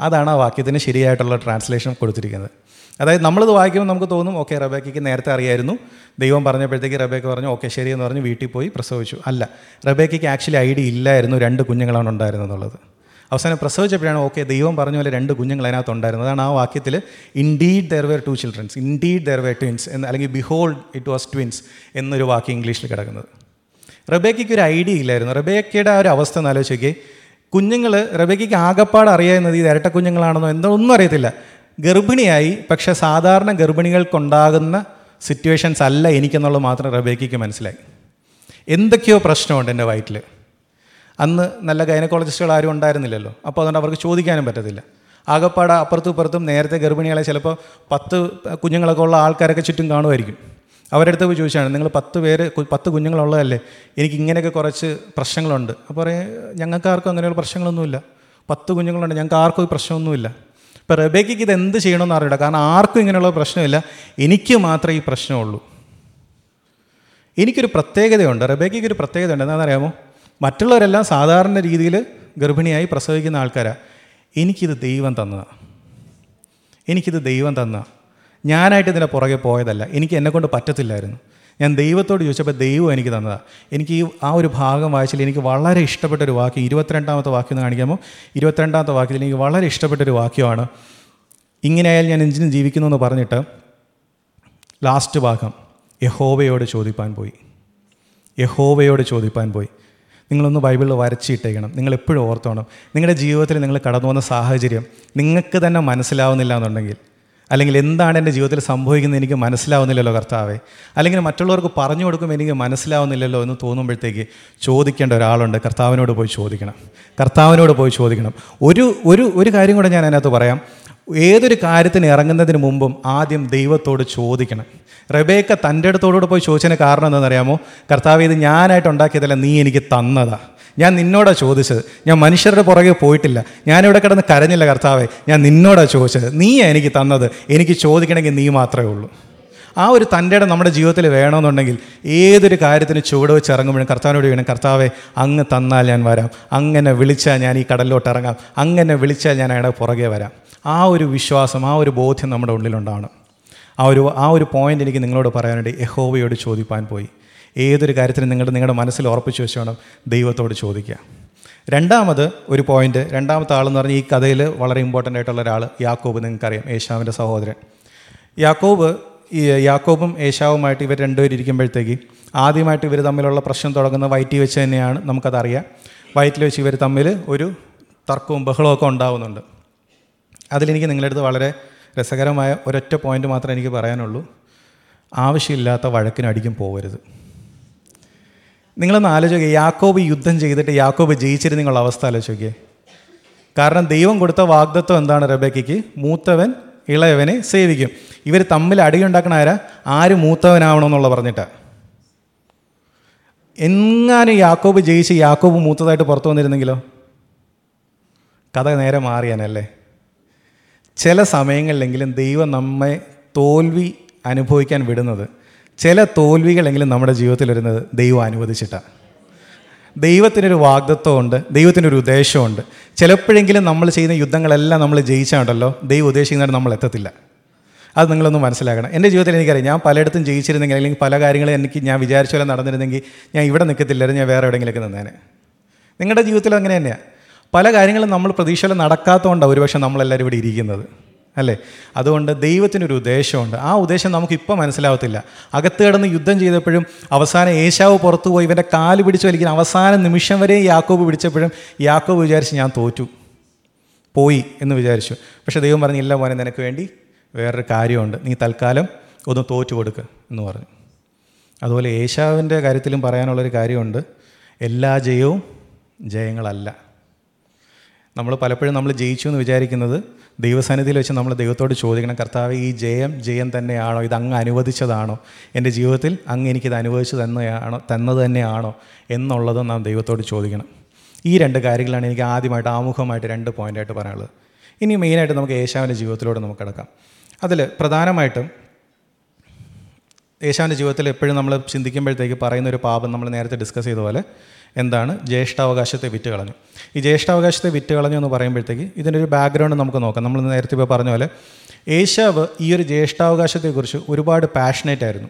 S1: അതാണ് ആ വാക്യത്തിന് ശരിയായിട്ടുള്ള ട്രാൻസ്ലേഷൻ കൊടുത്തിരിക്കുന്നത്. അതായത് നമ്മളിത് വായിക്കുമ്പോൾ നമുക്ക് തോന്നും ഓക്കെ റബേക്കയ്ക്ക് നേരത്തെ അറിയായിരുന്നു. ദൈവം പറഞ്ഞപ്പോഴത്തേക്ക് റബേക്ക പറഞ്ഞു ഓക്കെ ശരിയെന്ന് പറഞ്ഞ് വീട്ടിൽ പോയി പ്രസവിച്ചു. അല്ല റബേക്കയ്ക്ക് ആക്ച്വലി ഐഡിയ ഇല്ലായിരുന്നു രണ്ട് കുഞ്ഞുങ്ങളാണ് ഉണ്ടായിരുന്നത് എന്നുള്ളത് അവസാനം പ്രസവിച്ചപ്പോഴാണ് ഓക്കെ ദൈവം പറഞ്ഞ പോലെ രണ്ട് കുഞ്ഞുങ്ങൾ അതിനകത്ത് ഉണ്ടായിരുന്നത് അതാണ് ആ വാക്യത്തിൽ indeed there were two childrens indeed there were twins എന്ന് അല്ലെങ്കിൽ ബിഹോൾഡ് ഇറ്റ് വാസ് ട്വിൻസ് എന്നൊരു വാക്യം ഇംഗ്ലീഷിൽ കിടക്കുന്നത്. റബേക്കയ്ക്ക് ഒരു ഐഡിയ ഇല്ലായിരുന്നു. റബേക്കയുടെ ആ ഒരു അവസ്ഥ ഒന്ന് ആലോചിച്ച് നോക്കിയേ കുഞ്ഞുങ്ങൾ റബേക്കയ്ക്ക് ആകപ്പാട് അറിയാവുന്നത് ഇത് ഇരട്ട കുഞ്ഞുങ്ങളാണെന്നോ എന്തോ ഒന്നും അറിയത്തില്ല. ഗർഭിണിയായി പക്ഷേ സാധാരണ ഗർഭിണികൾക്കുണ്ടാകുന്ന സിറ്റുവേഷൻസ് അല്ല എനിക്കെന്നുള്ളത് മാത്രം റബേക്കയ്ക്ക് മനസ്സിലായി. എന്തൊക്കെയോ പ്രശ്നമുണ്ട് എന്റെ വയറ്റിൽ അന്ന് നല്ല ഗൈനക്കോളജിസ്റ്റുകൾ ആരും ഉണ്ടായിരുന്നില്ലല്ലോ. അപ്പോൾ അതുകൊണ്ട് അവർക്ക് ചോദിക്കാനും പറ്റത്തില്ല. ആകപ്പാട് അപ്പുറത്തും ഇപ്പുറത്തും നേരത്തെ ഗർഭിണികളെ ചിലപ്പോൾ പത്ത് കുഞ്ഞുങ്ങളൊക്കെ ഉള്ള ആൾക്കാരൊക്കെ ചുറ്റും കാണുമായിരിക്കും. അവരുടെ അടുത്ത് പോയി ചോദിച്ചാണ് നിങ്ങൾ പത്ത് പേര് പത്ത് കുഞ്ഞുങ്ങളുള്ളതല്ലേ? എനിക്ക് ഇങ്ങനെയൊക്കെ കുറച്ച് പ്രശ്നങ്ങളുണ്ട്. അപ്പോൾ പറയും ഞങ്ങൾക്ക് ആർക്കും അങ്ങനെയുള്ള പ്രശ്നങ്ങളൊന്നുമില്ല. പത്ത് കുഞ്ഞുങ്ങളുണ്ട് ഞങ്ങൾക്ക് ആർക്കും ഒരു പ്രശ്നമൊന്നുമില്ല. ഇപ്പോൾ റബേക്കയ്ക്ക് ഇത് എന്ത് ചെയ്യണമെന്ന് അറിയില്ല കാരണം ആർക്കും ഇങ്ങനെയുള്ള പ്രശ്നമില്ല. എനിക്ക് മാത്രമേ ഈ പ്രശ്നമുള്ളൂ. എനിക്കൊരു പ്രത്യേകതയുണ്ട് റബേക്കയ്ക്ക് ഒരു പ്രത്യേകത ഉണ്ട് പ്രത്യേകതയുണ്ട്. എന്താണെന്നറിയാമോ? മറ്റുള്ളവരെല്ലാം സാധാരണ രീതിയിൽ ഗർഭിണിയായി പ്രസവിക്കുന്ന ആൾക്കാരാണ് എനിക്കിത് ദൈവം തന്നതാണ് എനിക്കിത് ദൈവം തന്ന ഞാനായിട്ട് ഇതിന്റെ പുറകെ പോയതല്ല. എനിക്ക് എന്നെക്കൊണ്ട് പറ്റത്തില്ലായിരുന്നു. ഞാൻ ദൈവത്തോട് ചോദിച്ചപ്പോൾ ദൈവം എനിക്ക് തന്നതാണ് എനിക്ക് ഈ ആ ഒരു ഭാഗം വായിച്ചാൽ എനിക്ക് വളരെ ഇഷ്ടപ്പെട്ട ഒരു വാക്യം ഇരുപത്തിരണ്ടാമത്തെ വാക്യം എന്ന് കാണിക്കുമ്പോൾ ഇരുപത്തിരണ്ടാമത്തെ വാക്യത്തിൽ എനിക്ക് വളരെ ഇഷ്ടപ്പെട്ട ഒരു വാക്യമാണ്. ഇങ്ങനെയായാൽ ഞാൻ എന്തിനും ജീവിക്കുന്നു എന്ന് പറഞ്ഞിട്ട് ലാസ്റ്റ് ഭാഗം യഹോവയോട് ചോദിപ്പാൻ പോയി. യഹോവയോട് ചോദിപ്പാൻ പോയി. നിങ്ങളൊന്ന് ബൈബിളിൽ വരച്ചിട്ടേക്കണം. നിങ്ങൾ എപ്പോഴും ഓർത്തോണം. നിങ്ങളുടെ ജീവിതത്തിൽ നിങ്ങൾ കടന്നു വന്ന സാഹചര്യം നിങ്ങൾക്ക് തന്നെ മനസ്സിലാവുന്നില്ല എന്നുണ്ടെങ്കിൽ അല്ലെങ്കിൽ എന്താണ് എന്റെ ജീവിതത്തിൽ സംഭവിക്കുന്നത് എനിക്ക് മനസ്സിലാവുന്നില്ലല്ലോ കർത്താവെ. അല്ലെങ്കിൽ മറ്റുള്ളവർക്ക് പറഞ്ഞു കൊടുക്കുമ്പോൾ എനിക്ക് മനസ്സിലാവുന്നില്ലല്ലോ എന്ന് തോന്നുമ്പോഴത്തേക്ക് ചോദിക്കേണ്ട ഒരാളുണ്ട്. കർത്താവിനോട് പോയി ചോദിക്കണം. കർത്താവിനോട് പോയി ചോദിക്കണം. ഒരു ഒരു ഒരു കാര്യം കൂടെ ഞാൻ അതിനകത്ത് പറയാം. ഏതൊരു കാര്യത്തിന് ഇറങ്ങുന്നതിന് മുമ്പും ആദ്യം ദൈവത്തോട് ചോദിക്കണം. റബേക്ക തന്റെ അടുത്തോടുകൂടെ പോയി ചോദിച്ചതിന് കാരണം എന്താണെന്നറിയാമോ? കർത്താവ് ഇത് ഞാനായിട്ട് ഉണ്ടാക്കിയതല്ല നീ എനിക്ക് തന്നതാ. ഞാൻ നിന്നോടാ ചോദിച്ചത്. ഞാൻ മനുഷ്യരുടെ പുറകെ പോയിട്ടില്ല. ഞാനിവിടെ കിടന്ന് കരഞ്ഞില്ല കർത്താവെ. ഞാൻ നിന്നോടാ ചോദിച്ചത്. നീ എനിക്ക് തന്നത്. എനിക്ക് ചോദിക്കണമെങ്കിൽ നീ മാത്രമേ ഉള്ളൂ. ആ ഒരു തന്റെ ഇടം നമ്മുടെ ജീവിതത്തിൽ വേണമെന്നുണ്ടെങ്കിൽ ഏതൊരു കാര്യത്തിന് ചുവട് വെച്ച് ഇറങ്ങുമ്പോഴും കർത്താവിനോട് വേണം കർത്താവെ അങ്ങ് തന്നാൽ ഞാൻ വരാം. അങ്ങനെ വിളിച്ചാൽ ഞാൻ ഈ കടലിലോട്ട് ഇറങ്ങാം. അങ്ങനെ വിളിച്ചാൽ ഞാൻ അയാളുടെ പുറകെ വരാം. ആ ഒരു വിശ്വാസം ആ ഒരു ബോധ്യം നമ്മുടെ ഉള്ളിലുണ്ടാണ് ആ ഒരു ആ ഒരു പോയിന്റ് എനിക്ക് നിങ്ങളോട് പറയാനുണ്ട്. യഹോവയോട് ചോദിപ്പാൻ പോയി. ഏതൊരു കാര്യത്തിനും നിങ്ങൾ നിങ്ങളുടെ മനസ്സിൽ ഉറപ്പിച്ച് വെച്ചോണം ദൈവത്തോട് ചോദിക്കുക. രണ്ടാമത് ഒരു പോയിന്റ് രണ്ടാമത്തെ ആളെന്ന് പറഞ്ഞാൽ ഈ കഥയിൽ വളരെ ഇമ്പോർട്ടന്റ് ആയിട്ടുള്ള ഒരാൾ യാക്കോബ് നിങ്ങൾക്കറിയാം ഏഷാവിന്റെ സഹോദരൻ. യാക്കോബ് ഈ യാക്കോബും ഏശാവുമായിട്ട് ഇവർ രണ്ടുപേരും ഇരിക്കുമ്പോഴത്തേക്ക് ആദ്യമായിട്ട് ഇവർ തമ്മിലുള്ള പ്രശ്നം തുടങ്ങുന്ന വയറ്റിൽ വെച്ച് തന്നെയാണ് നമുക്കതറിയാം. വയറ്റിൽ വെച്ച് ഇവർ തമ്മിൽ ഒരു തർക്കവും ബഹളവും ഒക്കെ ഉണ്ടാവുന്നുണ്ട്. അതിലെനിക്ക് നിങ്ങളുടെ അടുത്ത് വളരെ രസകരമായ ഒരൊറ്റ പോയിന്റ് മാത്രമേ എനിക്ക് പറയാനുള്ളൂ. ആവശ്യമില്ലാത്ത വഴക്കിനടിക്കും പോകരുത്. നിങ്ങളൊന്ന് ആലോചിക്കുക യാക്കോബ് യുദ്ധം ചെയ്തിട്ട് യാക്കോബ് ജയിച്ചിരുന്നുള്ള അവസ്ഥ ആലോചിക്കുക കാരണം ദൈവം കൊടുത്ത വാഗ്ദത്വം എന്താണ് റബേക്കയ്ക്ക്? മൂത്തവൻ ഇളയവനെ സേവിക്കും. ഇവർ തമ്മിൽ അടിയുണ്ടാക്കണ ആരാ? ആര് മൂത്തവനാവണമെന്നുള്ള പറഞ്ഞിട്ടാണ് എങ്ങാനും യാക്കോബ് ജയിച്ച് യാക്കോബ് മൂത്തതായിട്ട് പുറത്തു വന്നിരുന്നെങ്കിലോ? കഥ നേരെ മാറിയാനല്ലേ? ചില സമയങ്ങളിലെങ്കിലും ദൈവം നമ്മെ തോൽവി അനുഭവിക്കാൻ വിടുന്നത് ചില തോൽവികളെങ്കിലും നമ്മുടെ ജീവിതത്തിൽ വരുന്നത് ദൈവം അനുവദിച്ചിട്ടാണ് ദൈവത്തിനൊരു വാഗ്ദത്വമുണ്ട് ദൈവത്തിനൊരു ഉദ്ദേശമുണ്ട്. ചിലപ്പോഴെങ്കിലും നമ്മൾ ചെയ്യുന്ന യുദ്ധങ്ങളെല്ലാം നമ്മൾ ജയിച്ചാണ്ടല്ലോ ദൈവം ഉദ്ദേശിക്കുന്നതിന് നമ്മൾ എത്തത്തില്ല. അത് നിങ്ങളൊന്ന് മനസ്സിലാക്കണം. എന്റെ ജീവിതത്തിൽ എനിക്കറിയാം ഞാൻ പലയിടത്തും ജയിച്ചിരുന്നെങ്കിൽ അല്ലെങ്കിൽ പല കാര്യങ്ങളും എനിക്ക് ഞാൻ വിചാരിച്ച പോലെ നടന്നിരുന്നെങ്കിൽ ഞാൻ ഇവിടെ നിൽക്കത്തില്ലായിരുന്നു ഞാൻ വേറെ എവിടെയെങ്കിലൊക്കെ നിന്നേനെ. നിങ്ങളുടെ ജീവിതത്തിൽ അങ്ങനെ തന്നെയാണ് പല കാര്യങ്ങളും നമ്മൾ പ്രതീക്ഷയിൽ നടക്കാത്തതുകൊണ്ടാണ് ഒരുപക്ഷെ നമ്മളെല്ലാവരും ഇവിടെ ഇരിക്കുന്നത്. അല്ലേ? അതുകൊണ്ട് ദൈവത്തിനൊരു ഉദ്ദേശമുണ്ട്. ആ ഉദ്ദേശം നമുക്ക് ഇപ്പം മനസ്സിലാവത്തില്ല. അകത്ത് കിടന്ന് യുദ്ധം ചെയ്തപ്പോഴും അവസാനം ഏശാവ് പുറത്തു പോയി ഇവന്റെ കാൽ പിടിച്ച് വലിക്കുന്ന അവസാന നിമിഷം വരെ യാക്കോബ് പിടിച്ചപ്പോഴും യാക്കോബ് വിചാരിച്ച് ഞാൻ തോറ്റു. പോയി എന്ന് വിചാരിച്ചു. പക്ഷേ ദൈവം പറഞ്ഞില്ല മോനെ നിനക്ക് വേണ്ടി വേറൊരു കാര്യമുണ്ട്. നീ തൽക്കാലം ഒന്ന് തോറ്റു കൊടുക്കുക എന്ന് പറഞ്ഞു. അതുപോലെ ഏശാവിന്റെ കാര്യത്തിലും പറയാനുള്ളൊരു കാര്യമുണ്ട്. എല്ലാ ജയവും ജയങ്ങളല്ല. നമ്മൾ പലപ്പോഴും നമ്മൾ ജയിച്ചു എന്ന് വിചാരിക്കുന്നത് ദൈവസന്നിധിയിൽ വെച്ച് നമ്മൾ ദൈവത്തോട് ചോദിക്കണം കർത്താവ് ഈ ജയം ജയം തന്നെയാണോ? ഇത് അങ്ങ് അനുവദിച്ചതാണോ? എന്റെ ജീവിതത്തിൽ അങ്ങ് എനിക്കിത് അനുവദിച്ചു തന്നെയാണോ? തന്നത് തന്നെയാണോ? എന്നുള്ളത് നാം ദൈവത്തോട് ചോദിക്കണം. ഈ രണ്ട് കാര്യങ്ങളാണ് എനിക്ക് ആദ്യമായിട്ട് ആമുഖമായിട്ട് രണ്ട് പോയിന്റായിട്ട് പറയാനുള്ളത്. ഇനി മെയിനായിട്ട് നമുക്ക് യേശാവിന്റെ ജീവിതത്തിലൂടെ നമുക്ക് കിടക്കാം. അതിൽ പ്രധാനമായിട്ടും യേശാവിന്റെ ജീവിതത്തിൽ എപ്പോഴും നമ്മൾ ചിന്തിക്കുമ്പോഴത്തേക്ക് പറയുന്ന ഒരു പാപം നമ്മൾ നേരത്തെ ഡിസ്കസ് ചെയ്ത പോലെ എന്താണ് ജ്യേഷ്ഠാവകാശത്തെ വിറ്റ് കളഞ്ഞു ഈ ജ്യേഷ്ഠാവകാശത്തെ വിറ്റ് കളഞ്ഞു എന്ന് പറയുമ്പോഴത്തേക്ക് ഇതിന്റെ ഒരു ബാക്ക്ഗ്രൗണ്ട് നമുക്ക് നോക്കാം. നമ്മൾ നേരത്തെ ഇപ്പോൾ പറഞ്ഞ പോലെ ഏഷ്യാവ് ഈ ഒരു ജ്യേഷ്ഠാവകാശത്തെക്കുറിച്ച് ഒരുപാട് പാഷനേറ്റ് ആയിരുന്നു.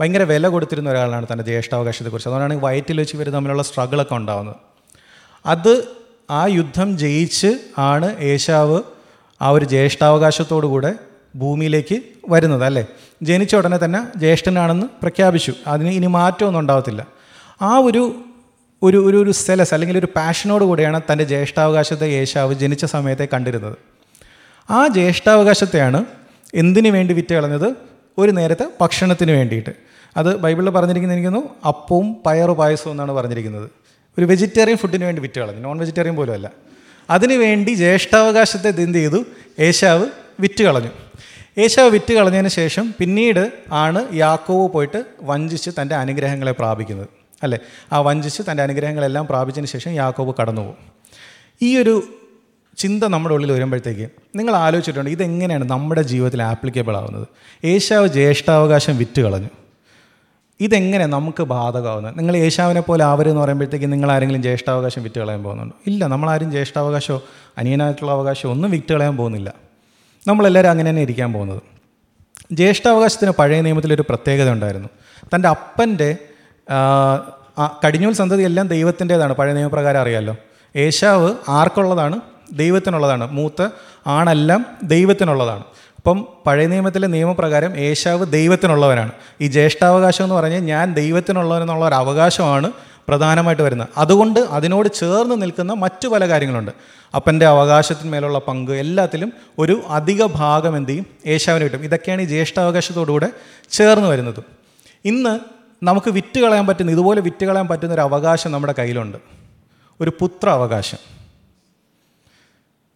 S1: ഭയങ്കര വില കൊടുത്തിരുന്ന ഒരാളാണ് തന്റെ ജ്യേഷ്ഠാവകാശത്തെക്കുറിച്ച്. അതുകൊണ്ടാണ് വയറ്റിൽ വെച്ച് ഇവർ തമ്മിലുള്ള സ്ട്രഗിളൊക്കെ ഉണ്ടാകുന്നത് അത് ആ യുദ്ധം ജയിച്ച് ആണ് ഏഷ്യാവ് ആ ഒരു ജ്യേഷ്ഠാവകാശത്തോടു കൂടെ ഭൂമിയിലേക്ക് വരുന്നത് അല്ലേ? ജനിച്ച ഉടനെ തന്നെ ജ്യേഷ്ഠനാണെന്ന് പ്രഖ്യാപിച്ചു. അതിന് ഇനി മാറ്റമൊന്നും ഉണ്ടാവത്തില്ല. ആ ഒരു ഒരു ഒരു ഒരു സെലസ് അല്ലെങ്കിൽ ഒരു പാഷനോട് കൂടിയാണ് തന്റെ ജ്യേഷ്ഠാവകാശത്തെ യേശാവ് ജനിച്ച സമയത്തെ കണ്ടിരുന്നത്. ആ ജ്യേഷ്ഠാവകാശത്തെയാണ് എന്തിനു വേണ്ടി വിറ്റ് കളഞ്ഞത്? ഒരു നേരത്തെ ഭക്ഷണത്തിന് വേണ്ടിയിട്ട്. അത് ബൈബിളിൽ പറഞ്ഞിരിക്കുന്ന എനിക്കുന്നു അപ്പവും പയറു പായസവും എന്നാണ് പറഞ്ഞിരിക്കുന്നത്. ഒരു വെജിറ്റേറിയൻ ഫുഡിന് വേണ്ടി വിറ്റ് കളഞ്ഞു. നോൺ വെജിറ്റേറിയൻ പോലും അല്ല. അതിനുവേണ്ടി ജ്യേഷ്ഠാവകാശത്തെ എന്ത് ചെയ്തു? യേശാവ് വിറ്റ് കളഞ്ഞു. യേശാവ് വിറ്റ് കളഞ്ഞതിന് ശേഷം പിന്നീട് ആണ് യാക്കോവ് പോയിട്ട് വഞ്ചിച്ച് തന്റെ അനുഗ്രഹങ്ങളെ പ്രാപിക്കുന്നത്. അല്ലേ? ആ വഞ്ചിച്ച് തന്റെ അനുഗ്രഹങ്ങളെല്ലാം പ്രാപിച്ചതിന് ശേഷം യാക്കോബ് കടന്നു പോകും ഈ ഒരു ചിന്ത നമ്മുടെ ഉള്ളിൽ വരുമ്പോഴത്തേക്ക് നിങ്ങൾ ആലോചിച്ചിട്ടുണ്ട് ഇതെങ്ങനെയാണ് നമ്മുടെ ജീവിതത്തിൽ ആപ്ലിക്കബിൾ ആവുന്നത്? ഏഷ്യാവ് ജ്യേഷ്ഠാവകാശം വിറ്റ് കളഞ്ഞു. ഇതെങ്ങനെ നമുക്ക് ബാധകമാവുന്നത്? നിങ്ങൾ ഏഷ്യാവിനെ പോലെ ആവരെന്ന് പറയുമ്പോഴത്തേക്ക് നിങ്ങൾ ആരെങ്കിലും ജ്യേഷ്ഠാവകാശം വിറ്റ് കളയാൻ പോകുന്നുണ്ടോ? ഇല്ല നമ്മളാരും ജ്യേഷ്ഠാവകാശമോ അനിയനായിട്ടുള്ള അവകാശമോ ഒന്നും വിറ്റ് കളയാൻ പോകുന്നില്ല. നമ്മളെല്ലാവരും അങ്ങനെ തന്നെ ഇരിക്കാൻ പോകുന്നത്. ജ്യേഷ്ഠാവകാശത്തിന് പഴയ നിയമത്തിലൊരു പ്രത്യേകത ഉണ്ടായിരുന്നു. തന്റെ അപ്പന്റെ കടിഞ്ഞൂൽ സന്തതി എല്ലാം ദൈവത്തിന്റെതാണ്. പഴയ നിയമപ്രകാരം അറിയാമല്ലോ ഏശാവ് ആർക്കുള്ളതാണ്? ദൈവത്തിനുള്ളതാണ്. മൂത്ത് ആണെല്ലാം ദൈവത്തിനുള്ളതാണ്. അപ്പം പഴയ നിയമത്തിലെ നിയമപ്രകാരം ഏശാവ് ദൈവത്തിനുള്ളവനാണ്. ഈ ജ്യേഷ്ഠാവകാശം എന്ന് പറഞ്ഞാൽ ഞാൻ ദൈവത്തിനുള്ളവനെന്നുള്ള ഒരു അവകാശമാണ് പ്രധാനമായിട്ട് വരുന്നത്. അതുകൊണ്ട് അതിനോട് ചേർന്ന് നിൽക്കുന്ന മറ്റു പല കാര്യങ്ങളുണ്ട്. അപ്പന്റെ അവകാശത്തിന്മേലുള്ള പങ്ക് എല്ലാത്തിലും ഒരു അധിക ഭാഗം എന്ത് ചെയ്യും? ഏശാവിന് കിട്ടും. ഇതൊക്കെയാണ് ഈ ജ്യേഷ്ഠാവകാശത്തോടുകൂടെ ചേർന്ന് വരുന്നത്. ഇന്ന് നമുക്ക് വിറ്റ് കളയാൻ പറ്റുന്ന ഇതുപോലെ വിറ്റ് കളയാൻ പറ്റുന്ന ഒരു അവകാശം നമ്മുടെ കയ്യിലുണ്ട്. ഒരു പുത്ര അവകാശം.